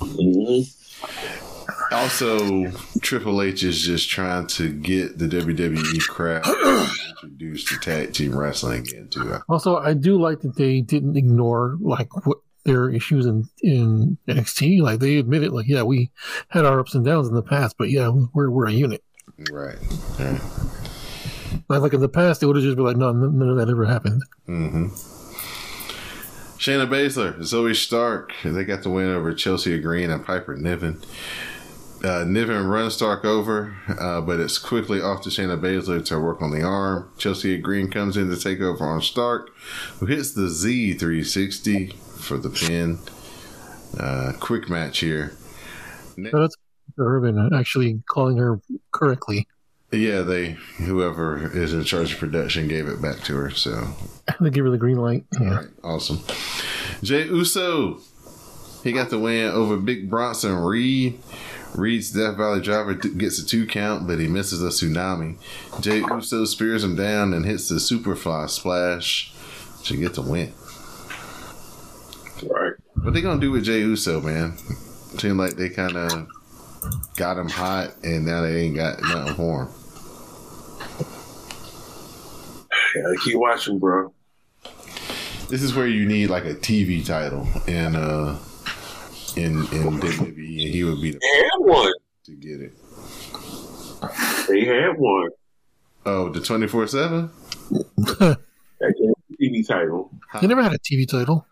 Mhm. Also triple h is just trying to get the wwe crowd introduced to tag team wrestling again too Also, I do like that they didn't ignore like what their issues in in NXT. Like they admitted. Like, yeah, we had our ups and downs in the past, but yeah, we're we're a unit. right, right. Like, like in the past, they would have just been like, no, none of that ever happened. Mm-hmm. Shayna Baszler, Zoey Stark, they got the win over Chelsea Green and Piper Niven. Uh, Niven runs Stark over, uh, but it's quickly off to Shayna Baszler to work on the arm. Chelsea Green comes in to take over on Stark, who hits the Z360 for the pin. Uh, quick match here. Out to Irvin actually calling her correctly. Yeah, they whoever is in charge of production gave it back to her. So They give her the green light. Yeah. Right, awesome. Jay Uso, he got the win over Big Bronson Reed. Reed's Death Valley driver gets a two count, but he misses a tsunami. Jay Uso spears him down and hits the Superfly splash to get the win. Right. What they gonna do with Jay Uso, man? Seem like they kind of got him hot, and now they ain't got nothing for him. Yeah, keep watching, bro. This is where you need like a TV title, and uh, in in WWE, and he would be the They had one. to get it. They had one. Oh, the twenty four seven. TV title. They never had a TV title.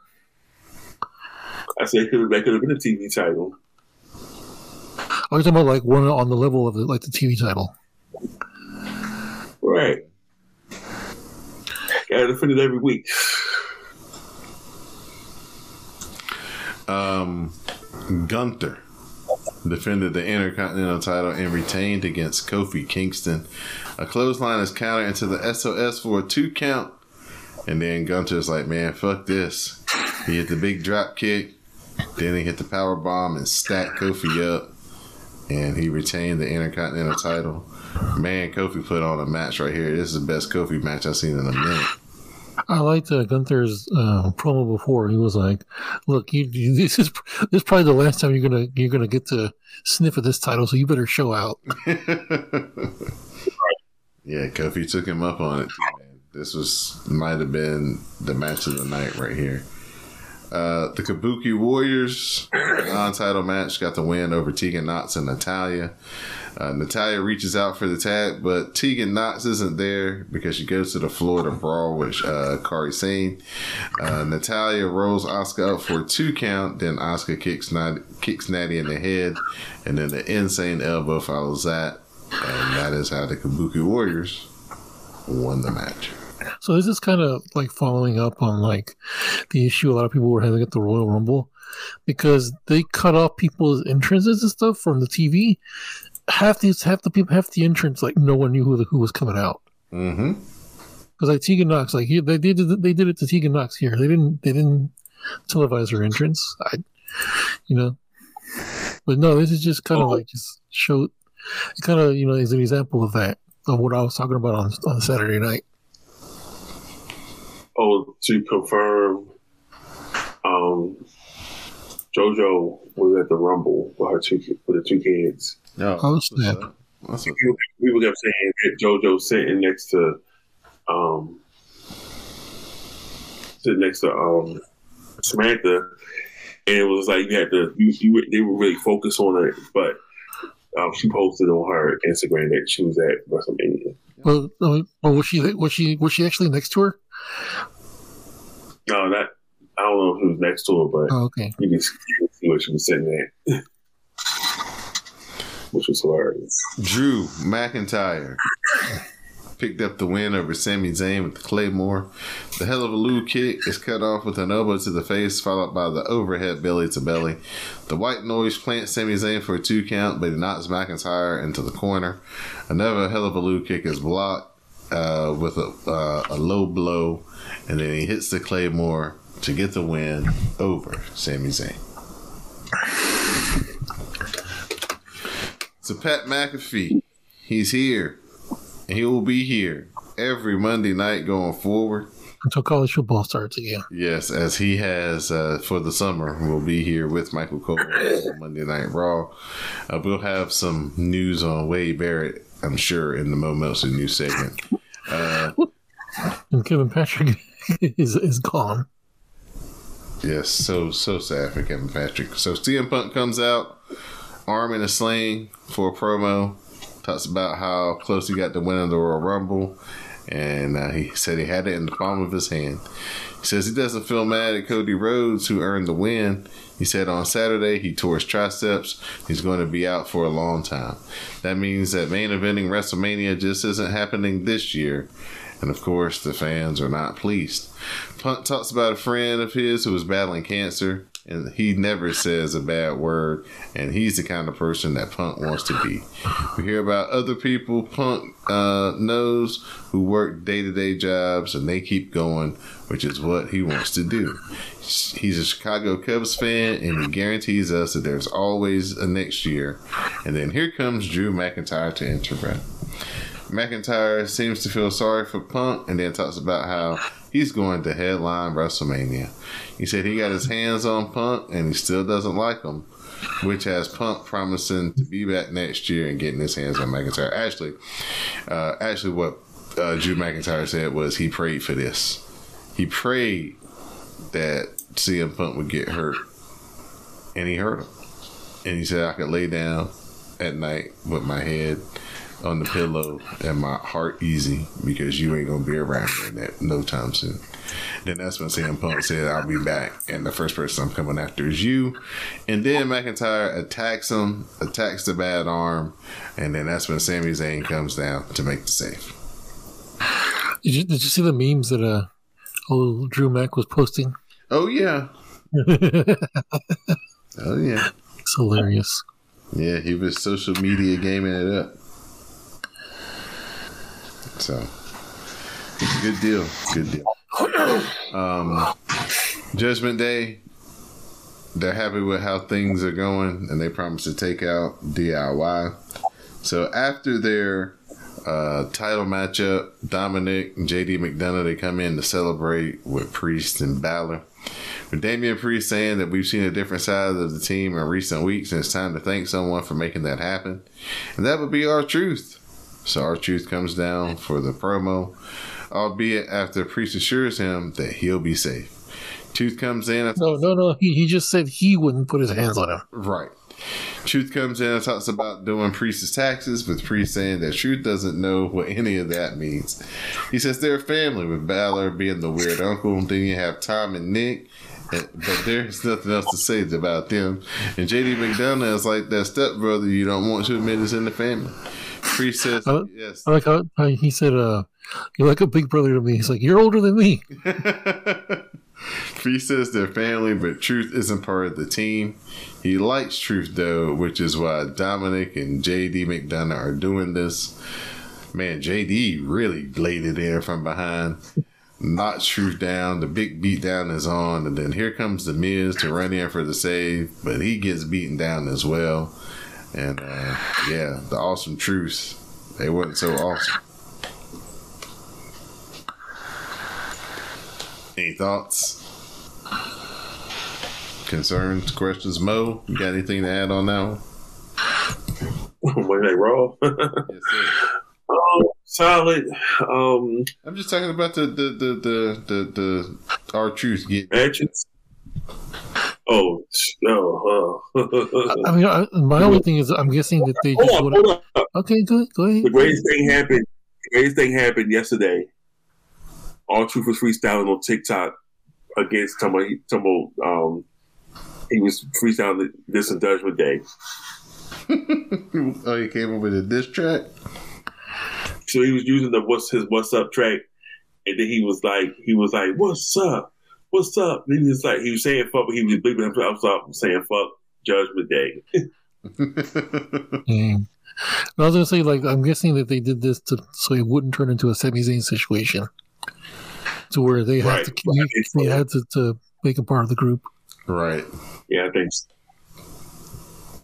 I said could that could have been a TV title. I was talking about like one on the level of the, like the TV title. Right. Gotta defend it every week. Um, Gunther defended the Intercontinental title and retained against Kofi Kingston. A clothesline is countered into the SOS for a two count, and then Gunther's like, "Man, fuck this." He hit the big drop kick, then he hit the power bomb and stacked Kofi up, and he retained the Intercontinental title. Man, Kofi put on a match right here. This is the best Kofi match I've seen in a minute. I liked uh, Gunther's uh, promo before. He was like, "Look, you, you, this is this is probably the last time you're gonna you're gonna get to sniff at this title, so you better show out." yeah, Kofi took him up on it. This was might have been the match of the night right here. Uh, the Kabuki Warriors non-title match got the win over Tegan Nox and Natalya. Uh, Natalya reaches out for the tag, but Tegan Nox isn't there because she goes to the floor to brawl with uh, Kairi Sane. Uh, Natalya rolls Asuka up for a two count, then Asuka kicks, Nat- kicks Natty in the head, and then the insane elbow follows that. And that is how the Kabuki Warriors won the match. So this is kind of like following up on like the issue a lot of people were having at the Royal Rumble because they cut off people's entrances and stuff from the TV. Half these, half the people, half the entrance, like no one knew who the, who was coming out. Mm-hmm. Because like Tegan Nox, like he, they did they did it to Tegan Nox here. They didn't they didn't televise her entrance. I, you know, but no, this is just kind of like just show. It kind of you know is an example of that of what I was talking about on on Saturday night. Oh, to confirm, um, JoJo was at the Rumble with her two with the two kids. No, Oh, that's what's snap. up. That's what- People, people kept saying that JoJo sitting next to, um, sitting next to um Samantha, and it was like you had to you, you they were really focused on it, but um, she posted on her Instagram that she was at WrestleMania. Well, well, was she was she was she actually next to her? No, that I don't know if he was next to her, but Oh, okay. you can see you can see where she was sitting at, which was hilarious. Drew McIntyre picked up the win over Sami Zayn with the Claymore. The hell of a Lou kick is cut off with an elbow to the face, followed by the overhead belly to belly. The white noise plants Sami Zayn for a two count, but he knocks McIntyre into the corner. Another hell of a Lou kick is blocked uh, with a, uh, a low blow, and then he hits the Claymore to get the win over Sami Zayn. So Pat McAfee, he's here. And he will be here every Monday night going forward. Until college football starts again. Yes, as he has uh, for the summer, we'll be here with Michael Cole on Monday Night Raw. Uh, we'll have some news on Wade Barrett, I'm sure, in the Mo Meltzer news segment. Uh, And Kevin Patrick is is gone. yes, so so sad for Kevin Patrick. So CM Punk comes out, arm in a sling for a promo. Talks about how close he got to winning the Royal Rumble, and uh, he said he had it in the palm of his hand. He says he doesn't feel mad at Cody Rhodes, who earned the win. He said on Saturday he tore his triceps. He's going to be out for a long time. That means that main eventing WrestleMania just isn't happening this year. And of course, the fans are not pleased. Punk talks about a friend of his who was battling cancer, and he never says a bad word. And he's the kind of person that Punk wants to be. We hear about other people Punk uh, knows who work day to day jobs and they keep going, which is what he wants to do. He's a Chicago Cubs fan and he guarantees us that there's always a next year. And then here comes Drew McIntyre to interrupt. McIntyre seems to feel sorry for Punk and then talks about how he's going to headline WrestleMania. He said he got his hands on Punk and he still doesn't like him, which has Punk promising to be back next year and getting his hands on McIntyre. Actually, uh, actually, what uh, Drew McIntyre said was he prayed for this. He prayed that CM Punk would get hurt, and he hurt him. And he said I could lay down at night with my head on the pillow and my heart easy because you ain't gonna be around here that no time soon. Then that's when CM Punk said, I'll be back. And the first person I'm coming after is you. And then McIntyre attacks him, attacks the bad arm. And then that's when Sami Zayn comes down to make the save. Did you did you see the memes that uh old Drew Mack was posting? Oh, yeah. Oh, yeah. It's hilarious. Yeah, he was social media gaming it up. So, it's a good deal. Good deal. Um, Judgment Day, they're happy with how things are going and they promise to take out DIY. So, after their Uh, title matchup: Dominik and JD McDonagh. They come in to celebrate with Priest and Balor. With Damian Priest saying that we've seen a different side of the team in recent weeks, and it's time to thank someone for making that happen, and that would be R-Truth. So R-Truth comes down for the promo, albeit after Priest assures him that he'll be safe. Truth comes in. and No, no, no. He, he just said he wouldn't put his hands on him. Right. Truth comes in and talks about doing Priest's taxes, with Priest saying that Truth doesn't know what any of that means. He says they're a family, with Balor being the weird uncle. Then you have Tom and Nick, and, but there's nothing else to say about them. And JD McDonagh is like that stepbrother you don't want to admit is in the family. Priest says, Uh, yes. I like how, he said, uh, "You're like a big brother to me." He's like, "You're older than me." Priest says they're family, but Truth isn't part of the team. He likes Truth though, which is why Dominik and JD McDonagh are doing this. Man, JD really laid it in from behind, knocks Truth down. The big beat down is on, and then here comes the Miz to run in for the save, but he gets beaten down as well. And uh, yeah, the awesome Truth. They wasn't so awesome. Any thoughts? Concerns, questions, Mo? You got anything to add on that one? Night Raw. Yes, um, solid. Um, I'm just talking about the the the the the, the our truth get matches. Oh no! I, Uh, I mean, I, my only thing is, I'm guessing that they just. hold on, hold on. Okay, go ahead. Go ahead. The greatest thing happened. The greatest thing happened yesterday. R-Truth was freestyling on TikTok against Tomo. Tomo um, he was freestyling this and Judgment Day. oh, he came up with a diss track. So he was using the what's his what's up track, and then he was like he was like what's up, what's up. And he was like he was saying fuck, but he was bleeping himself up saying fuck Judgment Day. Mm. I was gonna say, like, I'm guessing that they did this to so it wouldn't turn into a Sami Zayn situation, to where they had Right. to they had to, to make him part of the group. right. Yeah, I think. So.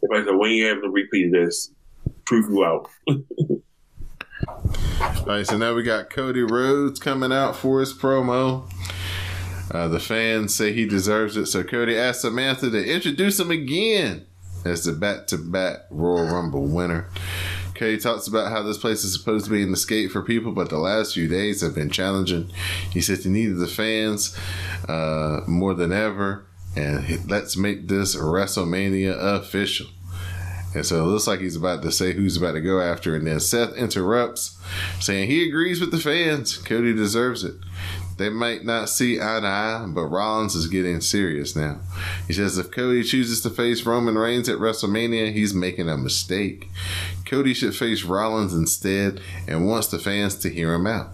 If I said when you have to repeat this, prove you out. All right, so now we got Cody Rhodes coming out for his promo. Uh, the fans say he deserves it, so Cody asks Samantha to introduce him again as the back-to-back Royal Rumble winner. Cody talks about how this place is supposed to be an escape for people, but the last few days have been challenging. He says he needed the fans uh, more than ever, and let's make this WrestleMania official. And so it looks like he's about to say who's about to go after, and then Seth interrupts, saying he agrees with the fans. Cody deserves it. They might not see eye to eye, but Rollins is getting serious now. He says if Cody chooses to face Roman Reigns at WrestleMania, he's making a mistake. Cody should face Rollins instead and wants the fans to hear him out.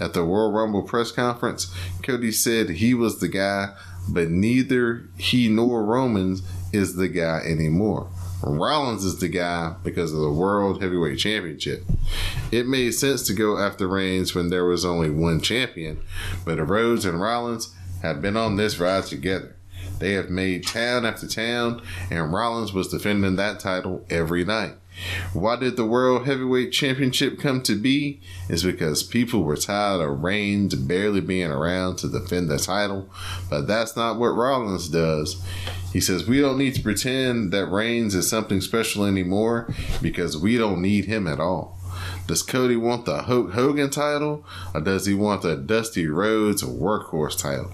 At the Royal Rumble press conference, Cody said he was the guy, but neither he nor Romans is the guy anymore. Rollins is the guy because of the World Heavyweight Championship. It made sense to go after Reigns when there was only one champion, but Rhodes and Rollins have been on this ride together. They have made town after town, and Rollins was defending that title every night. Why did the World Heavyweight Championship come to be? Is because people were tired of Reigns barely being around to defend the title, but that's not what Rollins does. He says we don't need to pretend that Reigns is something special anymore because we don't need him at all. Does Cody want the Hulk Hogan title or does he want the Dusty Rhodes Workhorse title?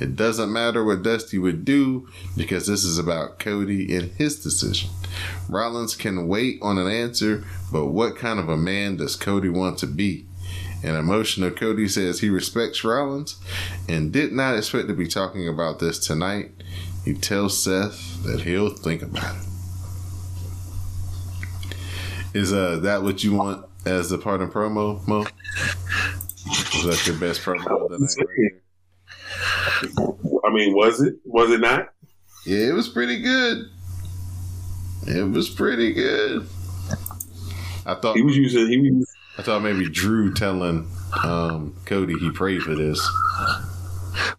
It doesn't matter what Dusty would do because this is about Cody and his decision. Rollins can wait on an answer, but what kind of a man does Cody want to be? An emotional Cody says he respects Rollins and did not expect to be talking about this tonight. He tells Seth that he'll think about it. Is uh that what you want as the part of promo, Mo? Is that your best promo of the night? Right there? I mean, was it? Was it not? Yeah, it was pretty good. It was pretty good. I thought He was using. He was. I thought maybe Drew telling um, Cody he prayed for this.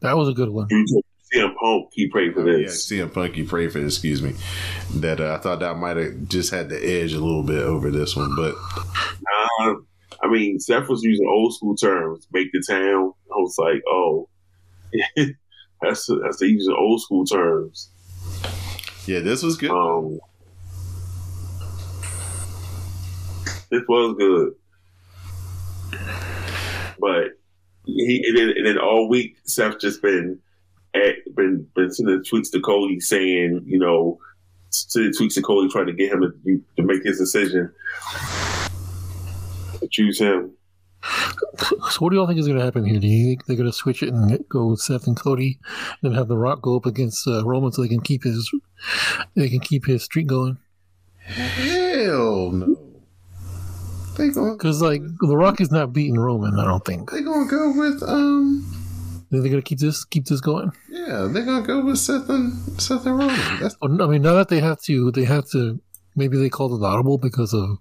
That was a good one. using CM Punk. He prayed for this. Yeah, this. CM Punk he prayed for this. Excuse me. That uh, I thought that might have just had the edge a little bit over this one, but Uh, I mean, Seth was using old school terms, make the town. I was like, oh, that's that's the old school terms. Yeah, this was good. Um, this was good, but he and then, and then all week Seth just been at, been been sending tweets to Cody saying, you know, sending tweets to Cody trying to get him to, to make his decision to choose him. So, what do y'all think is going to happen here? Do you think they're going to switch it and go with Seth and Cody, and have The Rock go up against uh, Roman so they can keep his they can keep his streak going? Hell no. They gonna Because like The Rock is not beating Roman, I don't think. they're gonna go with um They're going to keep this keep this going. yeah they're gonna go with Seth and Seth and Roman. That's Oh, I mean, now that they have to, they have to. Maybe they called it audible because of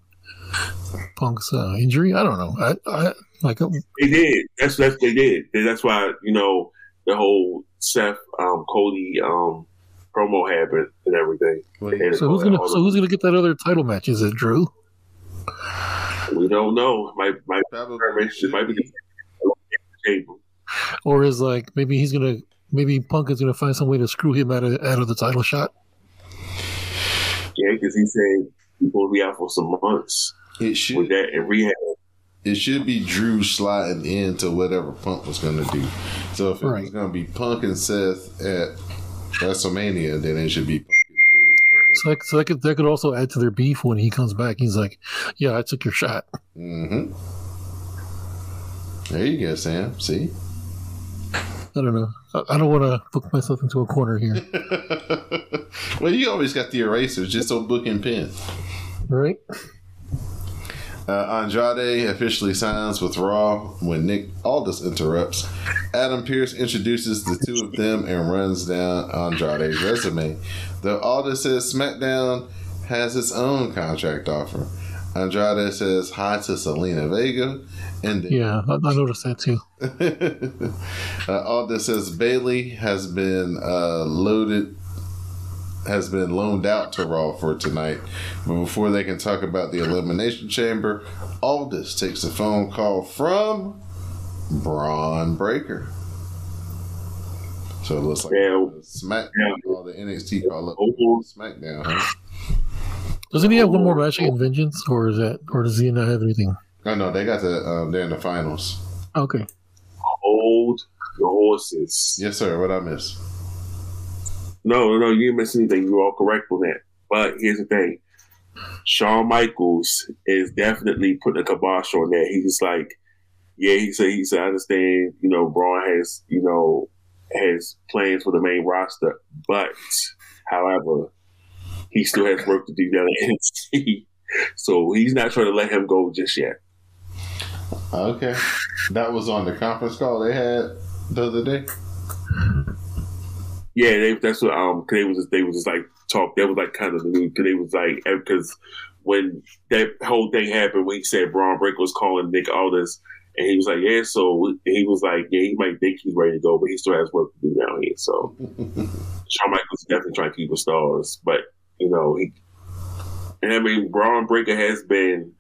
Punk's uh, injury. I don't know. I, I like. uh, They did. That's that's they did. That's why you know the whole Seth um, Cody um, promo happened and everything. And So who's gonna? So the- who's gonna get that other title match? Is it Drew? we don't know. My might probably it might be table. Or is like maybe he's gonna? Maybe Punk is gonna find some way to screw him out of out of the title shot. Yeah, because he said he's going to be out for some months it with should that and rehab. it should be Drew sliding into whatever Punk was gonna do. So if it was Right. gonna be Punk and Seth at WrestleMania, then it should be Punk and Drew. So, that, so that could that could also add to their beef when he comes back. He's like, "Yeah, I took your shot." Mm-hmm. There you go, Sam. See? I don't know. I, don't want to book myself into a corner here, well, you always got the erasers, just on book and pen. right? Uh, Andrade officially signs with Raw when Nick Aldis interrupts. Adam Pearce introduces the two of them and runs down Andrade's resume. Though Aldis says SmackDown has its own contract offer. Andrade says hi to Zelina Vega, and Yeah, I, I noticed that too. uh, Aldis says Bayley has been uh, loaded, has been loaned out to Raw for tonight. But before they can talk about the Elimination Chamber, Aldis takes a phone call from Bron Breakker. So it looks like Yeah. SmackDown, all the NXT call up Oh, SmackDown. Huh? Doesn't he have one more match against Vengeance, or is that, or does he not have anything? Oh no, they got the um, they're in the finals. Okay, hold your horses. Yes, sir. What I miss? No, no, no, you didn't miss anything. You're all correct on that. But here's the thing. Shawn Michaels is definitely putting a kibosh on that. He's like, yeah, he said, he said, I understand, you know, Bron has, you know, has plans for the main roster, but however, he still has work to do down at NXT. So he's not trying to let him go just yet. Okay, that was on the conference call they had the other day. Yeah, they, that's what um, they was just, they was just like talk. That was like kind of the news. They was like because when that whole thing happened, when he said Bron Breakker was calling Nick Aldis, and he was like, yeah, so he was like, yeah, he might think he's ready to go, but he still has work to do down here. So Shawn Michaels definitely trying to keep the stars, but you know he, and I mean Bron Breakker has been,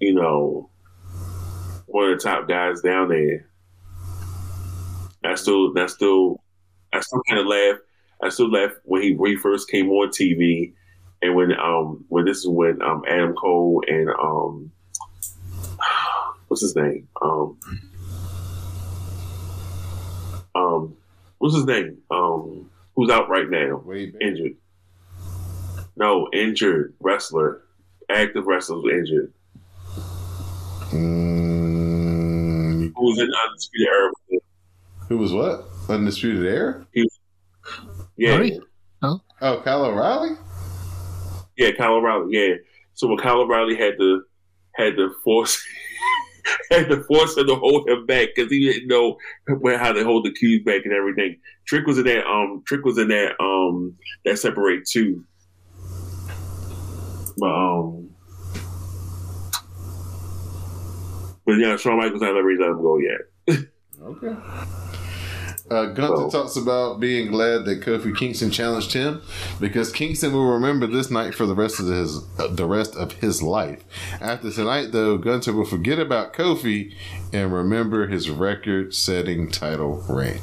you know, one of the top guys down there. I still, I still, I still kind of laugh. I still laugh when he when he first came on TV, and when um when this is when um Adam Cole and um what's his name um um what's his name um who's out right now back. injured. No, injured wrestler, active wrestler was injured. Mm, Who was in Undisputed Era? who was what? Undisputed Era? Yeah, Right. Oh, Kyle O'Reilly? yeah, Kyle O'Reilly. Yeah. So when Kyle O'Reilly had to had to force had to force him to hold him back because he didn't know where how to hold the cues back and everything. Trick was in that um Trick was in that um that separate too. But um but yeah, Shawn Michaels not ready to let him go yet. Okay. Uh, Gunther Oh. talks about being glad that Kofi Kingston challenged him because Kingston will remember this night for the rest of his uh, the rest of his life. After tonight, though, Gunther will forget about Kofi and remember his record-setting title reign.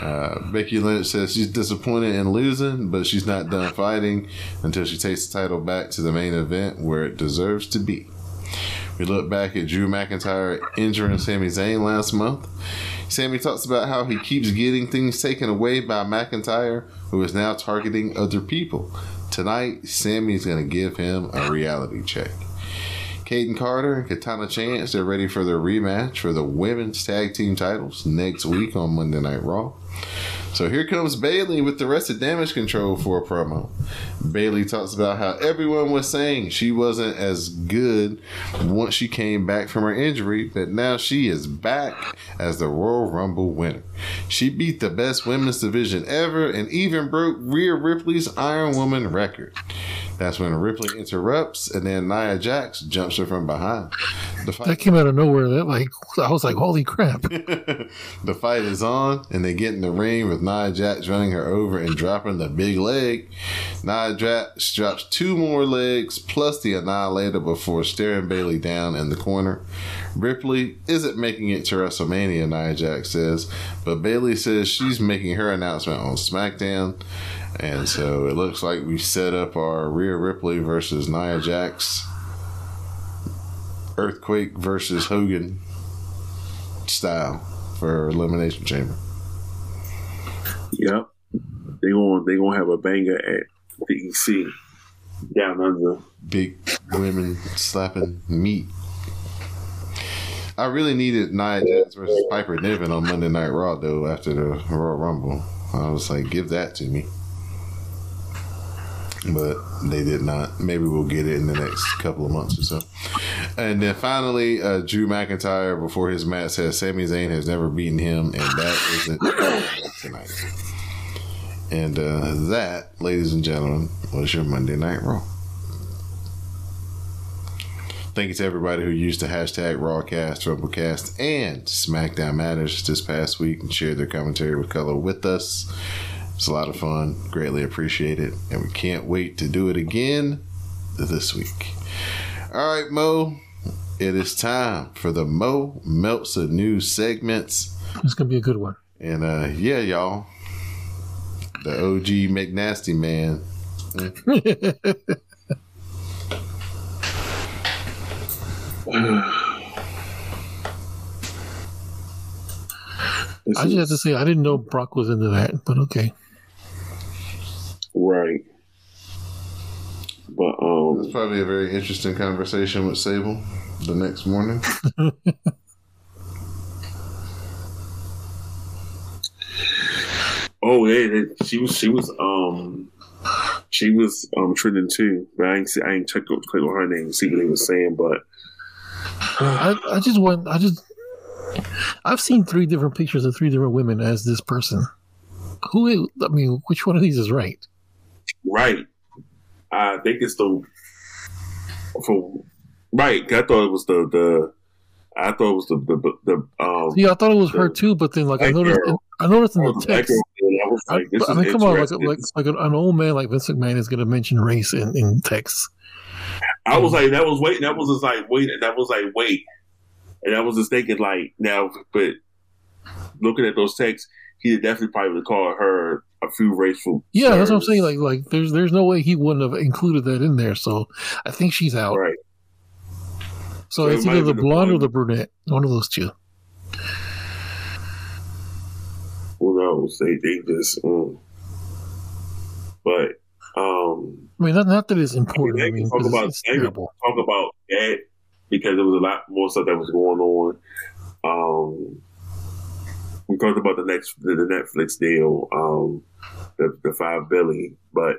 Uh, Becky Lynch says she's disappointed in losing, but she's not done fighting until she takes the title back to the main event where it deserves to be. We look back at Drew McIntyre injuring Sami Zayn last month. Sami talks about how he keeps getting things taken away by McIntyre, who is now targeting other people. Tonight, Sami's going to give him a reality check. Kayden Carter and Katana Chance, they're ready for their rematch for the women's tag team titles next week on Monday Night Raw. So here comes Bayley with the rest of damage control for a promo. Bayley talks about how everyone was saying she wasn't as good once she came back from her injury, but now she is back as the Royal Rumble winner. She beat the best women's division ever and even broke Rhea Ripley's Iron Woman record. That's when Ripley interrupts, and then Nia Jax jumps her from behind. The fight That came out of nowhere. That like I was like, holy crap! the fight is on, and they get in the ring with Nia Jax running her over and dropping the big leg. Nia Jax drops two more legs plus the Annihilator before staring Bayley down in the corner. Ripley isn't making it to WrestleMania, Nia Jax says, but Bayley says she's making her announcement on SmackDown. And so it looks like we set up our Rhea Ripley versus Nia Jax, Earthquake versus Hogan style for Elimination Chamber. Yep. They going they gonna have a banger at the EC down under. Big women slapping meat. I really needed Nia Jax versus Piper Niven on Monday Night Raw though after the Royal Rumble. I was like, give that to me. But they did not. Maybe we'll get it in the next couple of months or so. And then finally, uh, Drew McIntyre before his match says Sami Zayn has never beaten him, and that isn't tonight. And uh, that, ladies and gentlemen, was your Monday Night Raw. Thank you to everybody who used the hashtag Rawcast, Rumblecast, and SmackDown Matters this past week and shared their commentary with color with us. It's a lot of fun. Greatly appreciate it. And we can't wait to do it again this week. All right, Mo. It is time for the Mo Meltzer news segments. It's gonna be a good one. And uh yeah, y'all. The OG McNasty man. I just have to say I didn't know Brock was into that, but okay. Right. But um It's probably a very interesting conversation with Sable the next morning. oh yeah, they- she was she was um she was um trending too. But I ain't see, I ain't check click on her name and see what they was saying. But I, I just want I just I've seen three different pictures of three different women as this person. Who is, I mean, which one of these is right? Right, I think it's the for right. I thought it was the the. I thought it was the the the um. Yeah, I thought it was her too, but then like I noticed, girl. I noticed in Oh, the the text. I was like, I mean, come on, like, like, like an, an old man like Vince McMahon is going to mention race in, in text. I was like, that was wait, that was just like wait, that was like wait, and I was just thinking like now, but looking at those texts, he definitely probably would call her a few racial. Yeah, that's what I'm saying. Like, like there's there's no way he wouldn't have included that in there. So I think she's out. right. So So it's might either the blonde or the brunette. One of those two. Who knows? They they just, mm. but um, I mean, not, not that it's important. I they can mean, talk about talk about that because there was a lot more stuff that was going on. Um, we talked about the next the, Netflix deal, um, the the five billion, but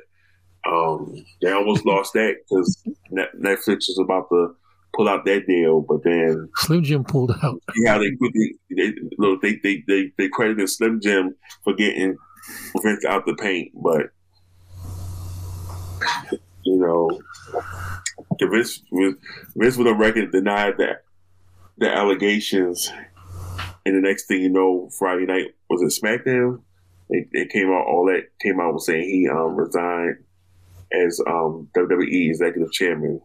um, they almost lost that because Netflix was about to pull out that deal, but then Slim Jim pulled out. Yeah, they quickly they look they they they, they credited Slim Jim for getting Vince out the paint, but you know, Vince Vince with a record denied that the allegations And the next thing you know, Friday night was it SmackDown? It, it came out all that came out was saying he um, resigned as um, WWE executive chairman.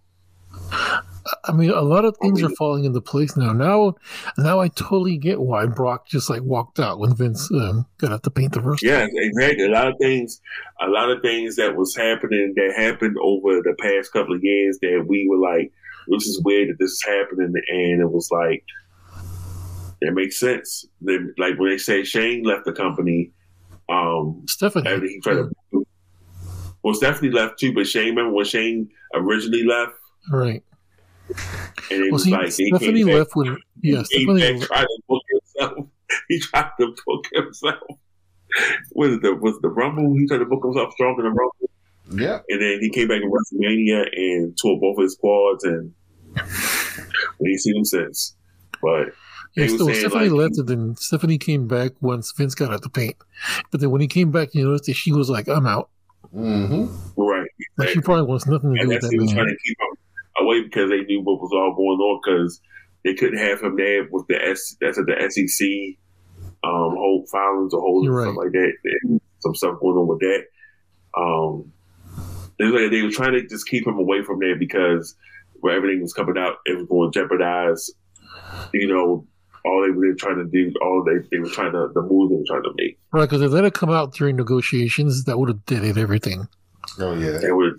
I mean, a lot of things are falling into place now. Now, now I totally get why Brock just like walked out when Vince um, got out to paint the first. Yeah, exactly. A lot of things, a lot of things that was happening that happened over the past couple of years that we were like, this is weird that this is happening, and it was like, it makes sense. Then, like when they say Shane left the company, um, Stephanie. after he tried to, well, Stephanie left too, but Shane, remember when Shane originally left, Right. and it Well, was see, like he Stephanie came back, left when yeah, he Stephanie. came back, tried to book himself. He tried to book himself. Was it the was it the Rumble? He tried to book himself strong in the Rumble. Yeah. And then he came back in WrestleMania and tore both of his quads, and we ain't seen him since. But Yeah, he was so Stephanie like, left, and then Stephanie came back once Vince got out the paint. But then when he came back, you noticed that she was like, "I'm out." Mm-hmm. right, Like, she probably wants nothing to do and with that's that he was trying to keep him away because they knew what was all going on because they couldn't have him there with the S. That's at the SEC um, hold filings or hold You're stuff like that. And some stuff going on with that. Um, it was like they were trying to just keep him away from there because where everything was coming out, it was going to jeopardize. You know, all they were trying to do, all they they were trying to the moves they were trying to make. Right, because if that had come out during negotiations, that would have deaded everything. Oh yeah. They would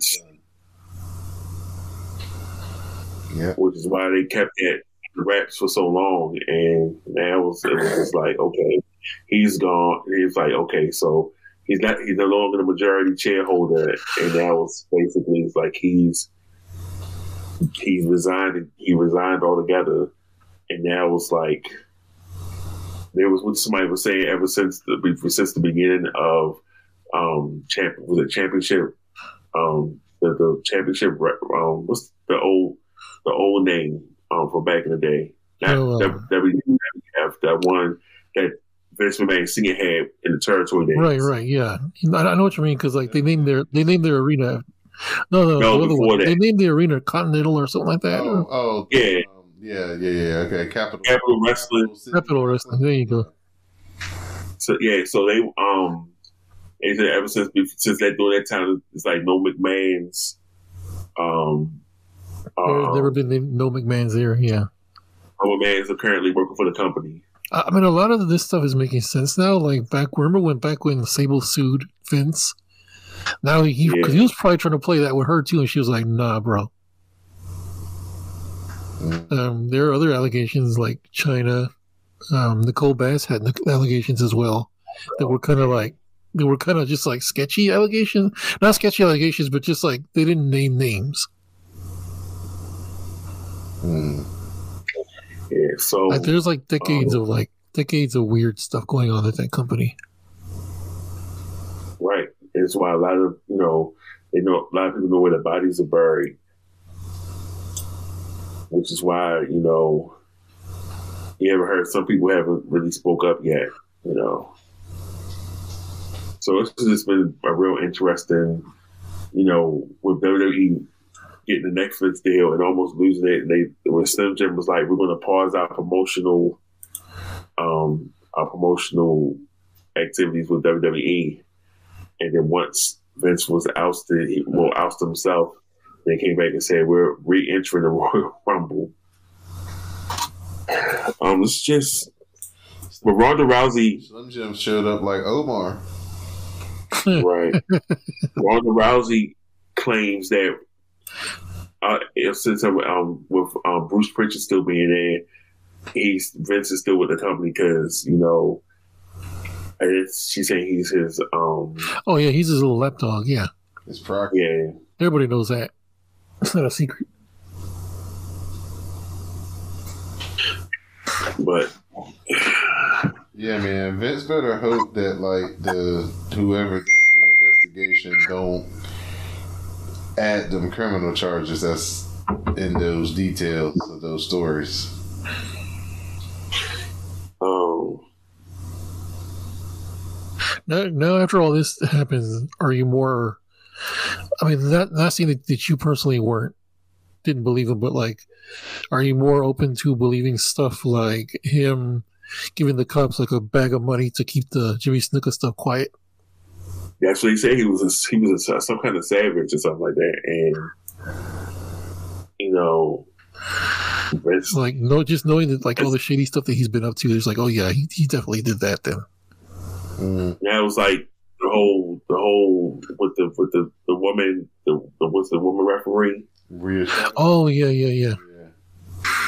Yeah. which is why they kept it wraps for so long. And now it was, it was just like, okay, he's gone. He's like, okay, so he's not he's no longer the majority shareholder, and now it's basically it's like he's he's resigned. He resigned altogether, and now was like there was what somebody was saying ever since the since the beginning of um champ was it championship um the, the championship um what's the old the old name um from back in the day not Oh, um, WWF that one that Vince McMahon senior had in the territory days. Right, right, yeah. I, I know what you mean because like they named their they named their arena. No, no, No, the other before one. that. They named the arena Continental or something like that. Oh, oh Yeah. Um, yeah, yeah, yeah. Okay, Capitol. Capitol Wrestling. Capitol Wrestling. There you go. So yeah, so they um they said ever since since that during that time it's like no McMahon's um There's uh, never been no McMahon's there. Yeah. no McMahon's apparently working for the company. I I mean, a lot of this stuff is making sense now. Like back, remember when back when Sable sued Vince? Now he, Yeah. because he was probably trying to play that with her too, and she was like, "Nah, bro." Um, there are other allegations like Chyna. Um, Nicole Bass had allegations as well that were kind of like they were kind of just like sketchy allegations, not sketchy allegations, but just like they didn't name names. Mm. Yeah, so Like there's like decades of like decades of weird stuff going on at that company. right. It's why a lot of you know they know a lot of people know where the bodies are buried. Which is why, you know, you ever heard some people haven't really spoke up yet, you know. So it's just been a real interesting, you know, with WWE getting the Netflix deal and almost losing it. And they when Slim Jim was like, "We're going to pause our promotional, um, our promotional activities with WWE," and then once Vince was ousted, he will oust himself. They came back and said, "We're re-entering the Royal Rumble." Um, it's just, but Ronda Rousey Slim Jim showed up like Omar. Right. Ronda Rousey claims that uh, since um, um, with um, Bruce Prichard still being there, he's Vince is still with the company because you know, and it's, she's saying he's his um Oh yeah, he's his little lapdog. Yeah, It's Proc. yeah everybody knows that. It's not a secret. but Yeah, man. Vince better hope that like the whoever does the investigation don't add them criminal charges that's in those details of those stories. um Now, now after all this happens, are you more? I mean, that not saying that, that you personally weren't didn't believe him, but like, are you more open to believing stuff like him giving the cops like a bag of money to keep the Jimmy Snuka stuff quiet. Yeah, what he said. He was a, he was a, some kind of savage or something like that, and you know, Vince, Like no, just knowing that like all the shady stuff that he's been up to, there's like, oh yeah, he, he definitely did that then. Mm, yeah, it was like whole with the with the the woman the, the what's the woman referee. reassuring. Oh yeah, yeah, yeah. Yeah.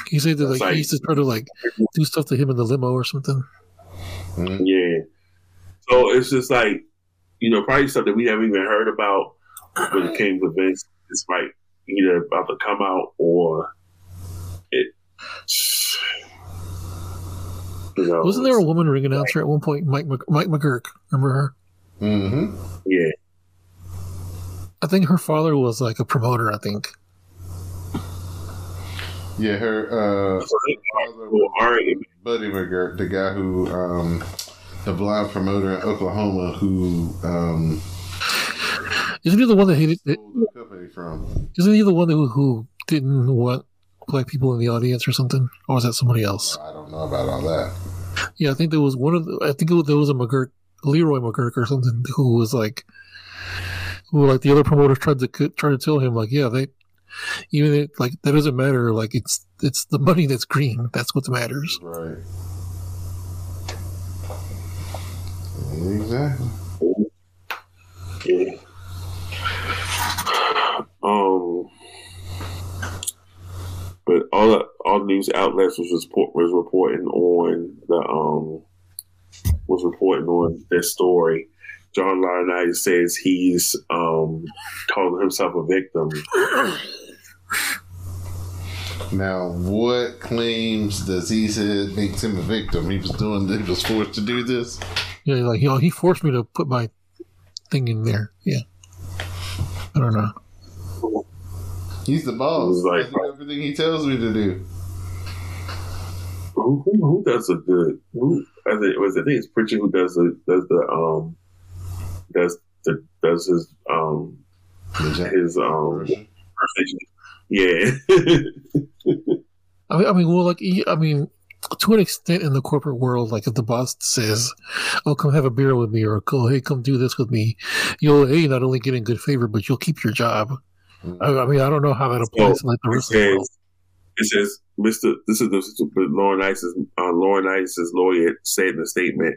He said that That's like like- he used to try to like do stuff to him in the limo or something. Mm, Yeah, so it's just like you know probably stuff that we haven't even heard about when it came to Vince. It's like either about to come out or it. You know, Wasn't there a woman ring announcer at one point? Mike Mc, Mike McGuirk, remember her? Mm-hmm. Yeah, I think her father was like a promoter. I think. Yeah, her uh, So they- father well, all right, Buddy McGirt, the guy who, um, the blind promoter in Oklahoma who um, Isn't he the one that hated? stole the company from. Isn't he the one who who didn't want black people in the audience or something? Or was that somebody else? I don't know about all that. Yeah, I think there was one of the. I think it was, there was a McGuirk, Leroy McGuirk or something, who was like, who like the other promoters tried to try to tell him like, yeah, they even it, like that doesn't matter. Like it's it's the money that's green. That's what matters. Right. Exactly. Yeah. Um, but all the all the news outlets was report, was reporting on the um was reporting on this story. John Laurinaitis says he's um calling himself a victim. Now, what claims does he say makes him a victim? He was doing. He was forced to do this. Yeah, like you know, he forced me to put my thing in there. Yeah, I don't know. He's the boss. It like- I do everything he tells me to do. Who, who, who does a good? Who I think was I think it's Prichard who does the does the um does the does his um his um yeah I mean, I mean, well, like, I mean, to an extent in the corporate world, like if the boss says, "Oh, come have a beer with me," or "Go, hey, come do this with me," you'll a not only get in good favor, but you'll keep your job. Mhm. I, I mean, I don't know how that applies to like the it rest of the world. It says Mr. This is the Laurinaitis uh, Laurinaitis' lawyer said in a statement.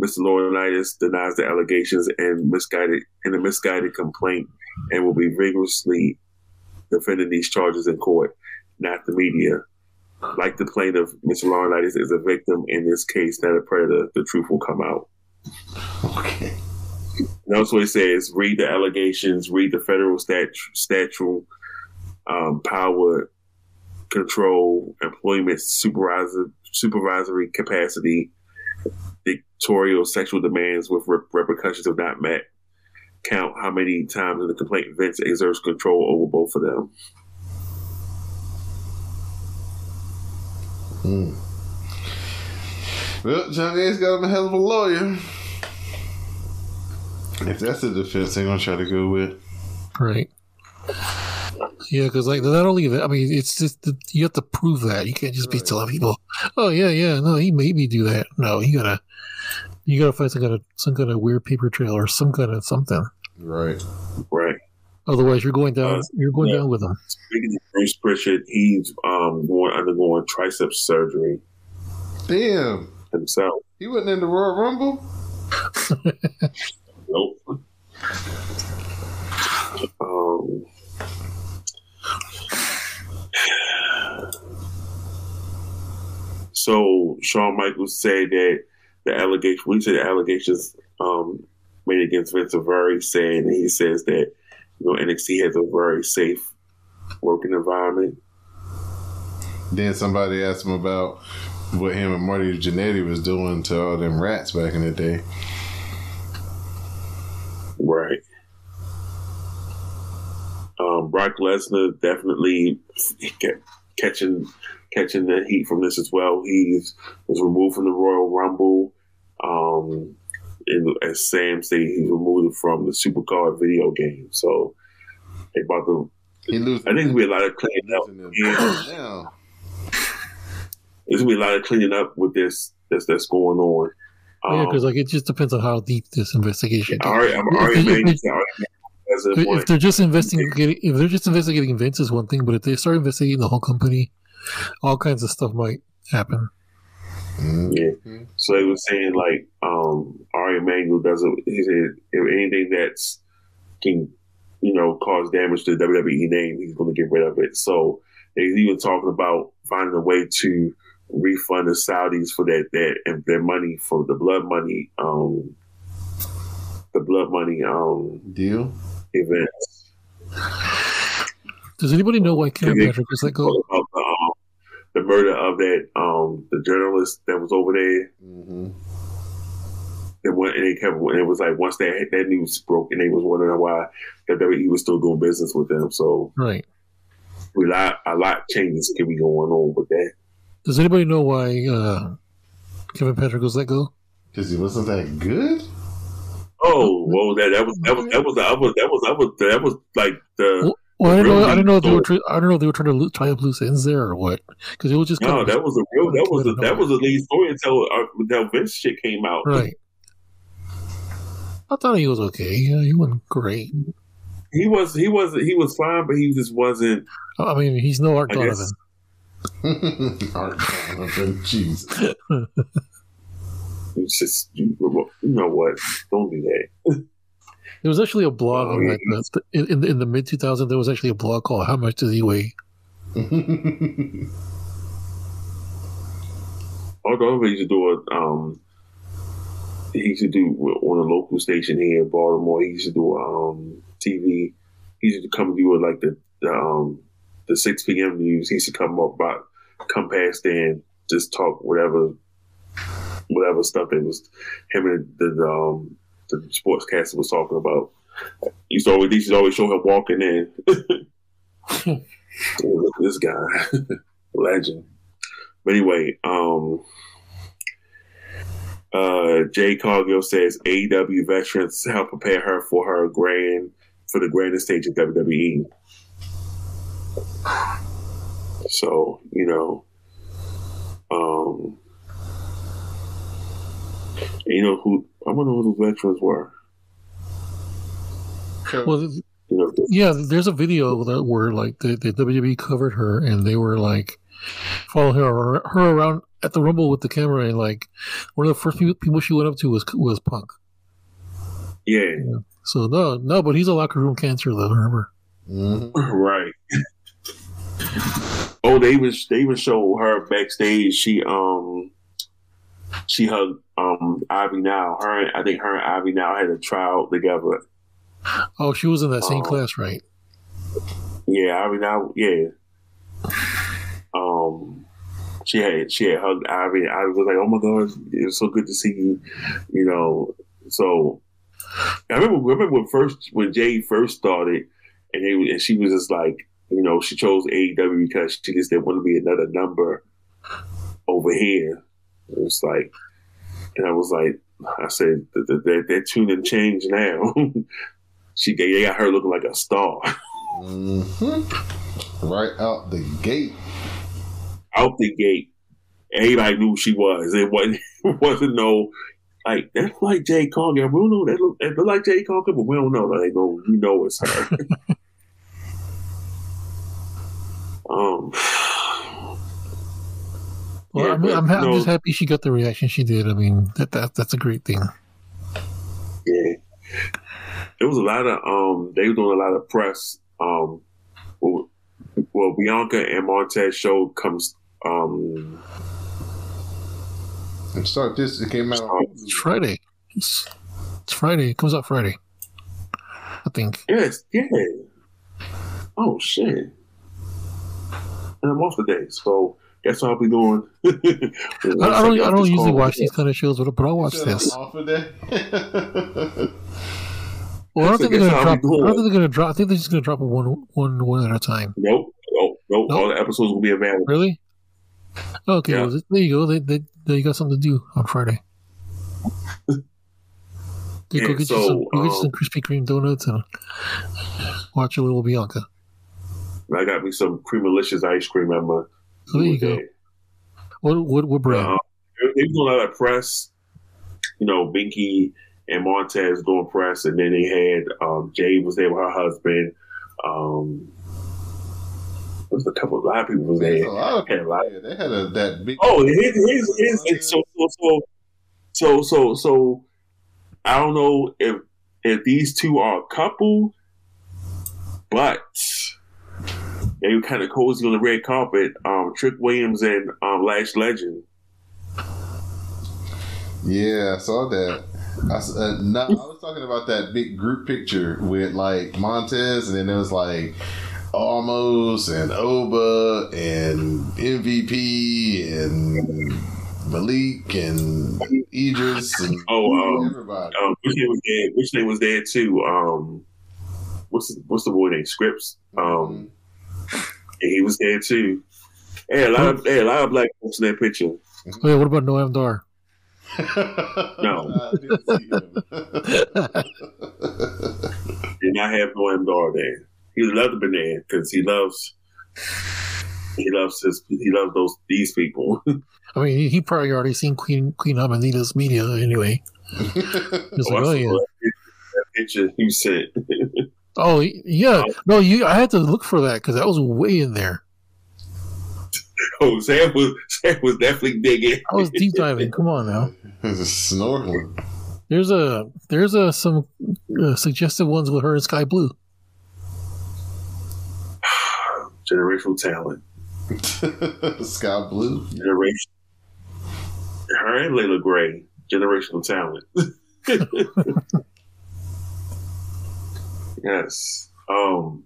Mr. Laurinaitis denies the allegations and misguided in a misguided complaint and will be vigorously defending these charges in court, not the media. Like the plaintiff, Mr. Laurinaitis is a victim in this case, not a predator. The truth will come out. Okay. And that's what he says. Read the allegations. Read the federal stat- statute, um, power, control, employment, supervisor, supervisory capacity, dictatorial sexual demands with re- repercussions if not met. Count how many times in the complaint Vince exerts control over both of them. Hmm. Well, John A's got him a hell of a lawyer. If that's the defense they're gonna try to go with. Right. Yeah, because like not only that, I mean, it's just that you have to prove that. You can't just be Right. telling people, "Oh yeah, yeah, no, he made me do that." No, you gotta, you gotta find some kind of some kind of weird paper trail or some kind of something. Right. Right. Otherwise, you're going down. Uh, you're going yeah. down with them. Speaking of Bruce Prichard, he's um, going undergoing triceps surgery Damn. himself. He wasn't in the Royal Rumble? Nope. Um, so Shawn Michaels said that the allegation, we said the allegations um, made against Vince are very sad, and he says that you know NXT has a very safe working environment. Then somebody asked him about what him and Marty Jannetty was doing to all them rats back in the day. Right. Um, Brock Lesnar definitely kept catching catching the heat from this as well. He was removed from the Royal Rumble. Um, and as Sam said, he's removed from the Supercard video game. So they about to. He loses. I think there'll a lot of cleaning up. Yeah. There's gonna be a lot of cleaning up with this that's that's going on. Oh, yeah, Um, because like it just depends on how deep this investigation. I already, I'm already they- made they- as a If, if point. they're just investigating, if they're just investigating Vince is one thing, but if they start investigating the whole company, all kinds of stuff might happen. Yeah. So he was saying like um Ari Emanuel doesn't he said if anything that's can you know cause damage to the WWE name, he's gonna get rid of it. So he's even talking about finding a way to refund the Saudis for that that and their money for the blood money um the blood money um Deal. Events. Does anybody know why Kevin Yeah. Patrick was let go? Of the, um, the murder of that um the journalist that was over there Mm-hmm. and when and they kept and it was like once that that news broke and they was wondering why WWE was still doing business with them. So Right. we lot a lot changes can be going on with that. Does anybody know why uh, Kevin Patrick was let go? Because he wasn't that good. Oh well, that that was that was that was that was that was that was that was like the Well, I don't know. I Really? didn't know if they were. So- Try, I don't know if they were trying to lo- tie up loose ends there or what. Because it was just kind no of that was a real that was a, that was a lead story until uh, until Vince shit came out. right. I thought he was okay. Yeah, he wasn't great. He was he was he was fine, but he just wasn't. I mean, he's no Art I Donovan. guess- Art Donovan, Jesus. It's just you, know what? Don't do that. There was actually a blog Oh, on yeah. like the, the, in, in the mid 2000s. There was actually a blog called "How Much Does He Weigh?" Although he used to do a um, he used to do on a local station here in Baltimore. He used to do um TV. He used to come do it like the, the um the six p.m. news. He used to come up about come past and just talk whatever whatever stuff that was him and the, the um the sportscaster was talking about. He used to always he always show him walking in. Look at this guy, legend. But anyway, um, uh, Jade Cargill says AEW veterans help prepare her for her grand for the grandest stage of WWE. So you know, um, you know who I wonder who those veterans were. Well, You know, yeah, there's a video that where like the, the WWE covered her and they were like following her her around at the Rumble with the camera and like one of the first people, people she went up to was was Punk. yeah, So no, no, but he's a locker room cancer though. Remember? Mhm. Right. oh, they even they even show her backstage. She um she hugged um Ivy Nile. Her and- I think her and Ivy Nile had a trial together. Oh, she was in that same Oh. class, right? Yeah, Ivy Nile yeah. Um she had she had hugged Ivy and Ivy was like, Oh my god, it's so good to see you. You know, so I remember remember when first when Jay first started and they and she was just like, you know, she chose AEW because she just didn't want to be another number over here. It was like, and I was like, I said that that tune and change now. she they got her looking like a star Mhm. Right out the gate. out the gate. Everybody knew who she was. It wasn't it wasn't no like that's like Jay Conger. We don't know that look, that look like Jay Conger, but we don't know. Like, no, we know it's her. um. Well, Yeah, I'm, I'm, ha- I'm no. just happy she got the reaction she did. I mean, that, that that's a great thing. Yeah. There was a lot of um they were doing a lot of press. Um well, well Bianca and Montez show comes um And start this. It came out. on It's Friday. It's, it's Friday. It comes out Friday. I think. yes, yeah. Oh shit. And I'm off today, so that's what I'll be doing. I, I don't. I don't usually watch these kind of shows, but, but I'll watch Shut this. Off of that. Well, I don't That's think they're gonna drop. I don't think they're gonna drop. I think they're just gonna drop it one, one, one at a time. Nope. Nope. Nope. Nope. All the episodes will be available. Really? Okay. Yeah. well, there you go. They, they, they got something to do on Friday. Go Yeah, go get so, you some, go get you um, some Krispy Kreme donuts and watch a little Bianca. I got me some creamalicious ice cream at my Oh, there you go. What what what brand? Uh, they was doing a lot of press. You know, Binky and Montez doing press, and then they had um, Jade was there with her husband. Um, there was a couple, a lot of people was there. There's a lot of Had a lot. yeah, they had a, that big. Oh, here's, here's, here's, here's- so, so, so, so, so, so, I don't know if if these two are a couple, but they were kind of cozy on the red carpet. Um, Trick Williams and um, Lash Legend. Yeah, I saw that. I, uh, no, I was talking about that big group picture with like Montez, and then there was like Almost and Oba and MVP and Malik and Idris and Oh, um, everybody. um, which name was there? Which name was there too? Um, what's what's the boy name? Scrypts. Um, and he was there too. Hey, a lot of hey, a lot of black folks in that picture. Oh, yeah, what about Noam Dar? No. I didn't see him. Did not have no Dar there. He would love to be there because he loves he loves his he loves those these people. I mean, he, he probably already seen Queen Queen Aminata's media anyway. He's Oh, like, oh yeah, oh, that that picture you sent. Oh yeah. No, you. I had to look for that because that was way in there. oh, Sam was Sam was definitely digging. I was deep diving. Come on now. Just snorkeling. There's a there's a some uh, suggestive ones with her in Skye Blue. Generational talent. Sky blue. Generation. Her and Leila Grey. Generational talent. yes. Um.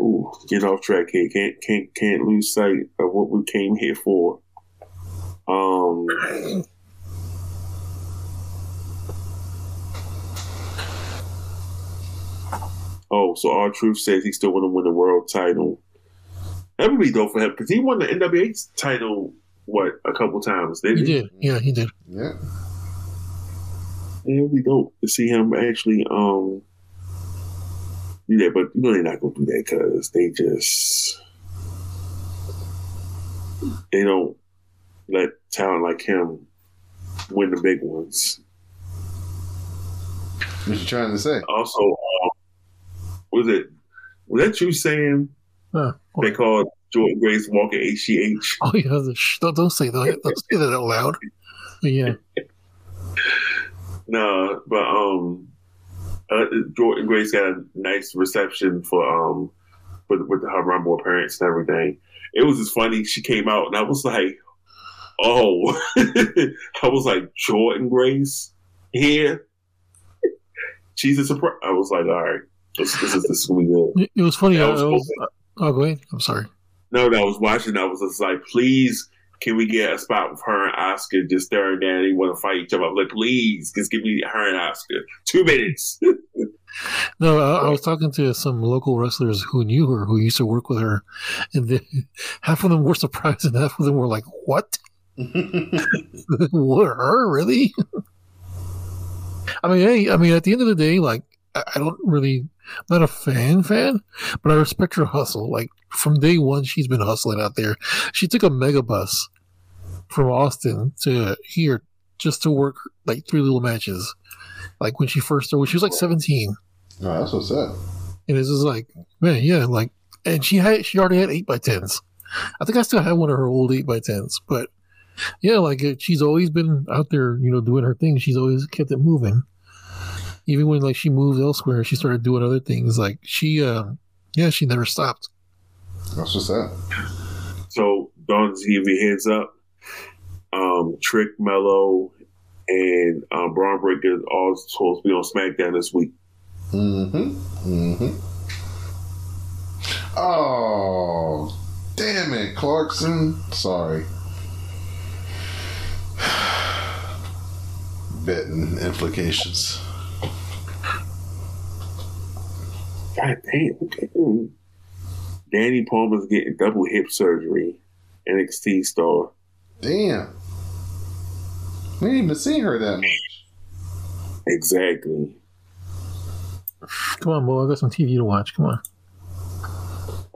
Ooh, get off track here. Can't can't can't lose sight of what we came here for. Um. Oh, so R-Truth says he still want to win the world title. That would be dope for him because he won the NWA title what a couple times. Didn't He he? did. Yeah, he did. Yeah. Yeah, it would be dope to see him actually um do that. But you know they're not gonna do that because they just they don't let talent like him win the big ones. What you trying to say? Also, uh, was it was that you saying Huh. they called Jordynne Grace Walker HGH? Oh yeah, the sh- don't, don't say that. Don't say that out loud. But yeah, No, but um, uh, Jordynne Grace got a nice reception for um, with with her Rumble appearance and everything. It was just funny. She came out and I was like, oh, I was like Jordynne Grace here. She's a surprise. I was like, all right, this, this is this be good. it, was funny. I, was I was, oh, go ahead. I'm sorry. No, that I was watching. I was just like, please, can we get a spot with her and Oscar just staring down? They want to fight each other. I'm like, please, just give me her and Oscar. Two minutes. No, I, I was talking to some local wrestlers who knew her, who used to work with her, and they, half of them were surprised, and half of them were like, "What? what? Her really?" I mean, hey, I mean, at the end of the day, like, I, I don't really, I'm not a fan fan, but I respect her hustle. Like from day one, she's been hustling out there. She took a mega bus from Austin to here just to work like three little matches. Like when she first started, when she was like 17. Oh, that's what's up. And it's just like, man, yeah, like, and she had, she already had eight by tens. I think I still have one of her old eight by tens, but yeah, like she's always been out there, you know, doing her thing. She's always kept it moving. Even when like she moved elsewhere, she started doing other things. Like she, uh, yeah, she never stopped. That's what's up. So, Don, to give you hands up, um, Trick, Melo, and um, Bron Breakker all supposed to be on SmackDown this week. Mm-hmm. Mm-hmm. Oh, damn it, Clarkson. Sorry. Betting implications. God damn. okay. Dani Palmer's getting double hip surgery. NXT star. Damn. We ain't even seen her that much. Exactly. Come on, Mo, I got some TV to watch. Come on,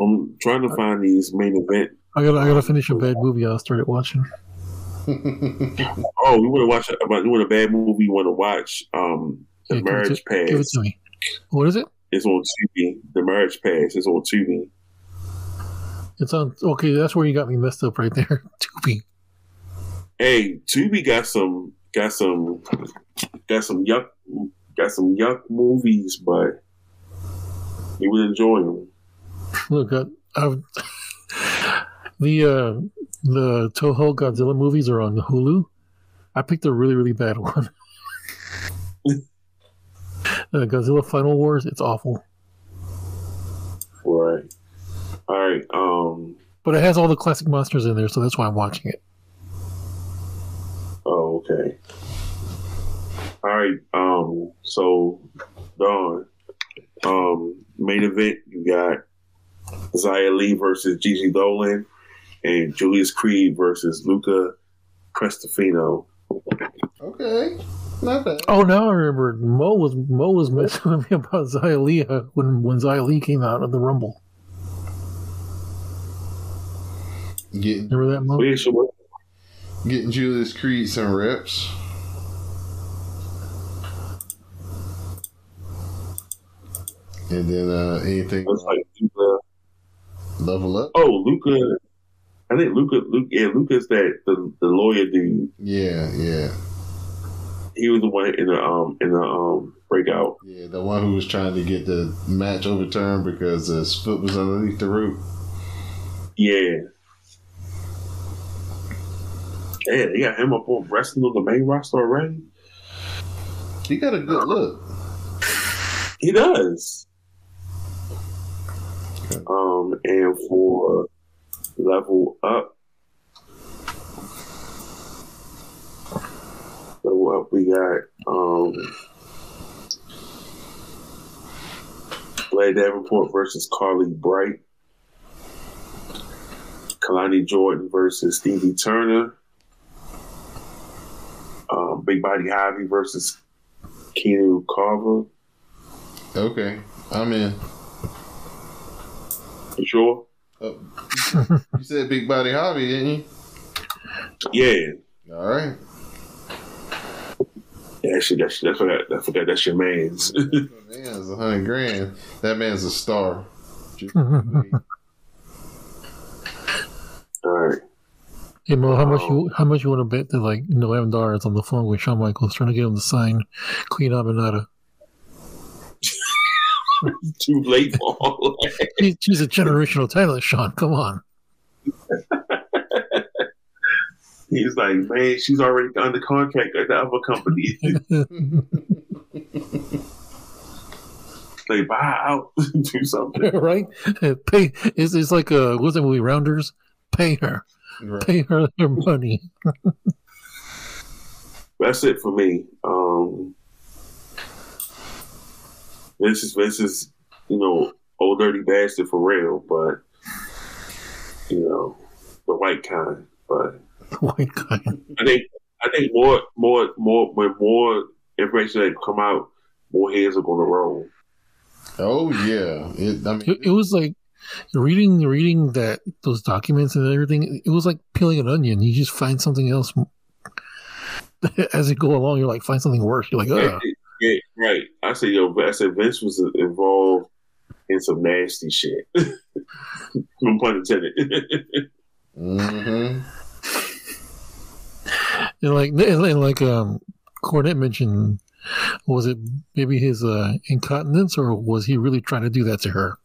I'm trying to find these main event. I gotta, I gotta finish a bad movie I started watching. oh, you want to watch about doing a bad movie? You want to watch um, the Yeah, give it Marriage to- Give it to me. What is it? It's on Tubi. The Marriage Pass It's on Tubi. It's on. Okay, that's where you got me messed up right there. Tubi. Hey, Tubi got some got some got some yuck got some yuck movies, but you would enjoy them. Look, I, I've, the uh, the Toho Godzilla movies are on Hulu. I picked a really really bad one. uh, Godzilla Final Wars. It's awful, Right. All right. Um. but it has all the classic monsters in there, so that's why I'm watching it. Okay. All right. Um. So, Don. Um. Main event. You got Xia Li versus Gigi Dolan, and Julius Creed versus Luca Crusifino. Okay, not bad. Oh, now I remember. Mo was Mo was messing with me about Xia Li uh, when when Xia Li came out of the Rumble. Getting Remember that Mo? So, yeah, so what- getting Julius Creed some reps. And then uh, anything It's like Luca. level up? Oh, Luca. I think Luca. Luca. Yeah, Luca's that the the lawyer dude. Yeah, yeah, He was the one in the um in the um breakout. yeah. The one who was trying to get the match overturned because his foot was underneath the rope. Yeah. Yeah, they got him up on wrestling on the main roster already. He got a good look. He does. Okay. Um, and for level up, level up, we got um, Blair Davenport versus Carly Bright, Kelani Jordan versus Stevie Turner, um, Big Body Javi versus Keanu Carver. Okay, I'm in. You sure? Oh, you said Big Body Hobby, didn't you? Yeah. All right. Yeah, that shit, that shit, I I forgot that's your man's. Man's a hundred grand. That man's a star. All right. Hey Mo, how much you how much you want to bet that like Noam Dar is on the phone with Shawn Michaels trying to get him to sign Queen Aminata? Too late for all that. She, she's a generational talent, Shawn. Come on. He's like, man, she's already under contract at the other company. like, buy out, do something. right? Pay it's, it's like a what's that movie Rounders? Pay her. Right. Pay her her money. That's it for me. Um, this is this is you know old dirty bastard for real, but you know the white kind. But White guy. I think I think more more more when more information that come out, more heads are going to roll. Oh yeah. It, I mean, It, it was like reading reading that those documents and everything. It was like peeling an onion. You just find something else as you go along. You're like find something worse. You're like, Yeah, yeah, right. I said, yo, I said Vince was involved in some nasty shit. no pun intended. hmm and like and and like um Cornette mentioned. Was it maybe his uh, incontinence, or was he really trying to do that to her?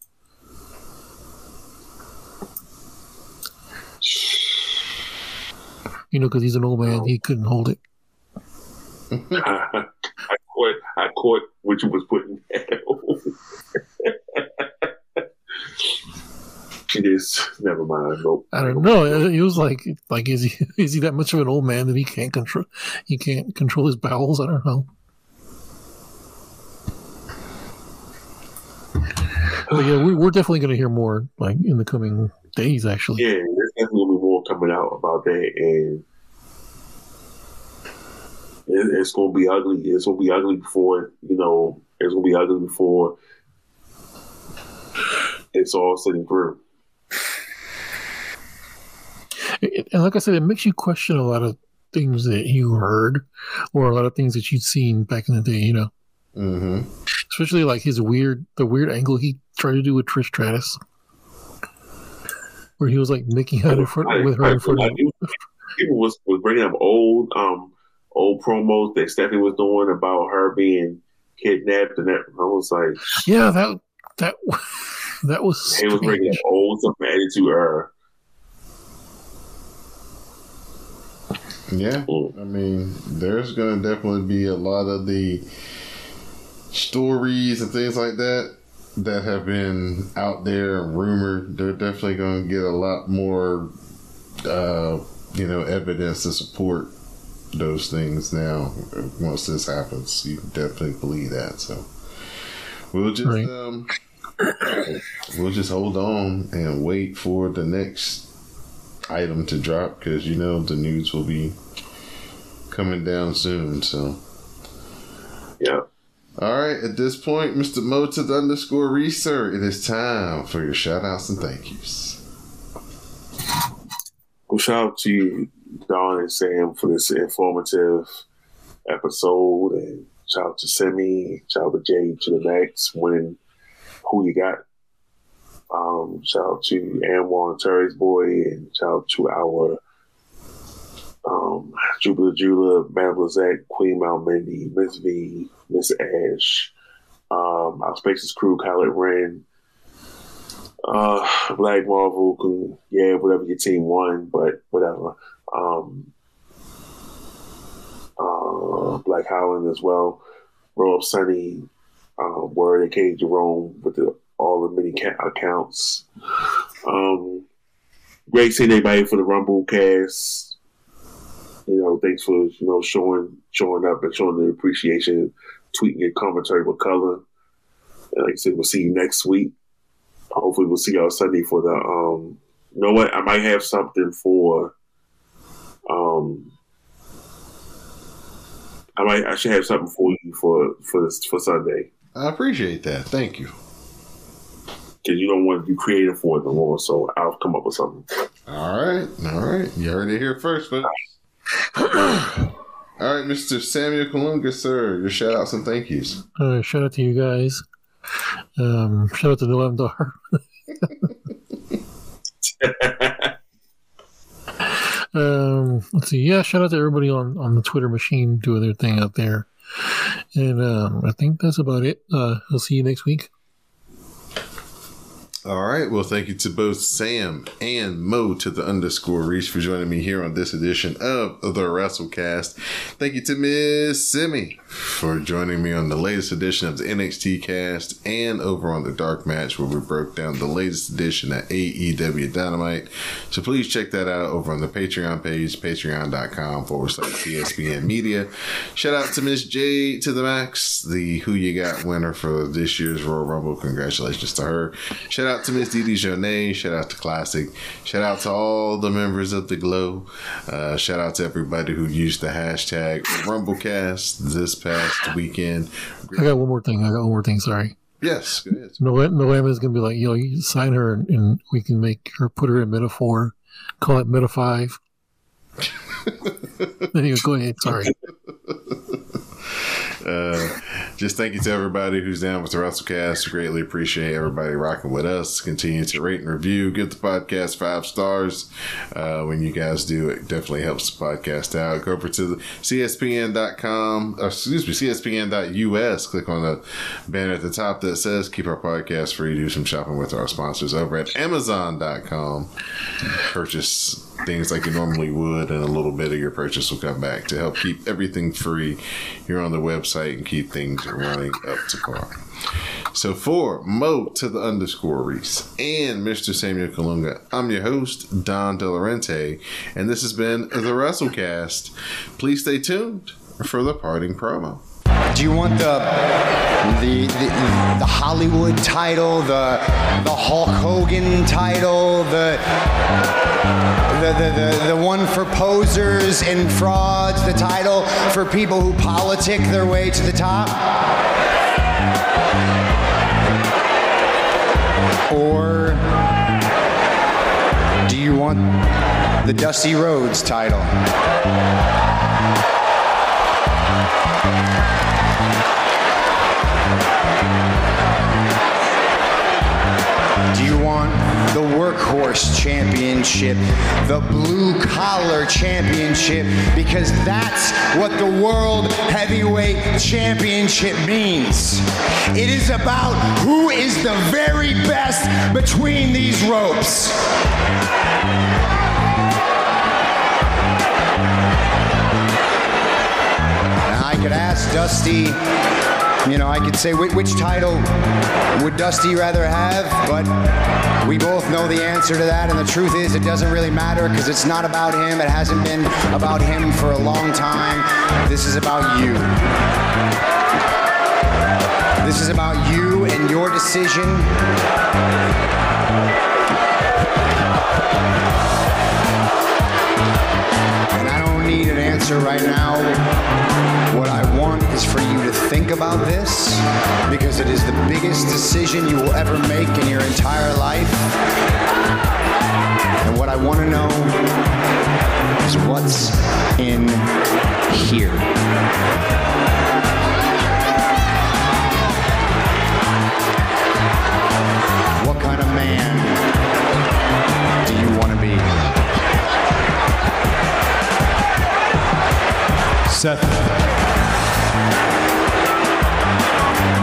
You know, because he's an old man, he couldn't hold it. I caught, I caught what you was putting down. it is. Never mind. Nope. I don't know. It was like, like is he is he that much of an old man that he can't control? He can't control his bowels. I don't know. But yeah, we, we're definitely going to hear more like in the coming days. Actually, Yeah, definitely gonna be more coming out about that, and it, it's gonna be ugly. It's gonna be ugly before you know. It's gonna be ugly before it's all sitting through. It- and like I said, it makes you question a lot of things that you heard or a lot of things that you'd seen back in the day. You know, Mm-hmm. especially like his weird the weird angle he tried to do with Trish Stratus, where he was like making out in front with her in front of. People was, was bringing up old um old promos that Stephanie was doing about her being kidnapped, and that I was like, Yeah, that that that was. he was bringing up old stuff from Attitude her. Yeah. I mean, there's going to definitely be a lot of the stories and things like that that have been out there and rumored. They're definitely going to get a lot more, uh, you know, evidence to support those things now. Once this happens, you can definitely believe that. So we'll just Right. um, we'll just hold on and wait for the next item to drop because you know the news will be coming down soon. So, Yeah. All right, at this point, Mr. Mo to the underscore research, it is time for your shout outs and thank yous. Well, shout out to you, Don and Sam, for this informative episode, and shout out to Semi, shout out to Jay to the max, winning who you got. Um, shout out to Anwar and Terry's boy, and shout out to our um, Jupiter Jula, Lizette, Queen Malmindy, Miss V, Miss Ash, um, our Spaces crew, Khaled Wren, uh, Black Marvel yeah, whatever your team won, but whatever. Um, uh, Black Holland as well. Roll Up Sunny, uh, Word, aka Jerome, with the, all the many ca- accounts. Um, great seeing everybody for the Rumble cast. You know, thanks for you know showing showing up and showing the appreciation, tweeting your commentary with color. And like I said, we'll see you next week hopefully we'll see y'all Sunday for the um you know what I might have something for um I might I should have something for you for for this for Sunday I appreciate that. Thank you. because you don't want to be creative for it no more so I'll come up with something All right, all right. You heard it here first, folks. all right, Mr. Samuel Kalunga, sir, your shout outs and thank yous. Uh, shout out to you guys. Um, shout out to the Dar. um, let's see. Yeah, shout out to everybody on, on the Twitter machine doing their thing out there. And um, I think that's about it. Uh, I'll see you next week. All right. Well, thank you to both Sam and Mo to the underscore reach for joining me here on this edition of the WrassleCast. Thank you to Miss Simi for joining me on the latest edition of the NXT cast and over on the Dark Match where we broke down the latest edition at AEW Dynamite. So please check that out over on the Patreon page, patreon.com forward slash CSPN Media. Shout out to Miss J to the Max, the Who You Got winner for this year's Royal Rumble. Congratulations to her. Shout out to Miss Didi Jonet. Shout out to Classic. Shout out to all the members of the Glow. Uh, shout out to everybody who used the hashtag RumbleCast this past weekend. I got one more thing. I got one more thing. Sorry. Yes, go ahead. Is going to be like, yo, you sign her and, and we can make her, put her in Meta 4, call it Meta 5. anyway, go ahead. Sorry. Uh, just thank you to everybody who's down with the WrassleCast. Greatly appreciate everybody rocking with us. Continue to rate and review. Give the podcast five stars. Uh, when you guys do, it definitely helps the podcast out. Go over to CSPN.com, excuse me, CSPN.us. Click on the banner at the top that says keep our podcast free. Do some shopping with our sponsors over at Amazon.com. Purchase things like you normally would, and a little bit of your purchase will come back to help keep everything free here on the website and keep things running up to par. So for Mo to the underscore Reese and Mr. Samuel Kalunga, I'm your host, Don Delarente, and this has been the WrassleCast. Please stay tuned for the parting promo. Do you want the the the, the Hollywood title, the the Hulk Hogan title, the the, the, the, the one for posers and frauds, the title for people who politic their way to the top? Or do you want the Dusty Rhodes title. Do you want the workhorse championship, the blue collar championship? Because that's what the world heavyweight championship means. It is about who is the very best between these ropes. Could ask Dusty, you know, I could say which, title would Dusty rather have, but we both know the answer to that. And the truth is, it doesn't really matter because it's not about him. It hasn't been about him for a long time. This is about you. This is about you and your decision. And I don't need an answer right now. What I want is for you to think about this because it is the biggest decision you will ever make in your entire life. And what I want to know is what's in here. What kind of man Seth,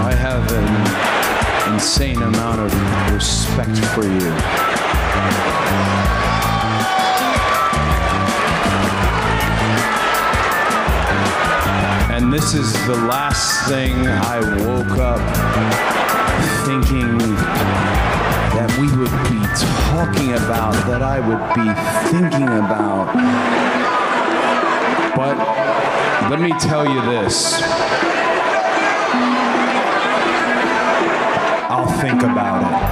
I have an insane amount of respect for you. And this is the last thing I woke up thinking that we would be talking about, that I would be thinking about. But let me tell you this. I'll think about it.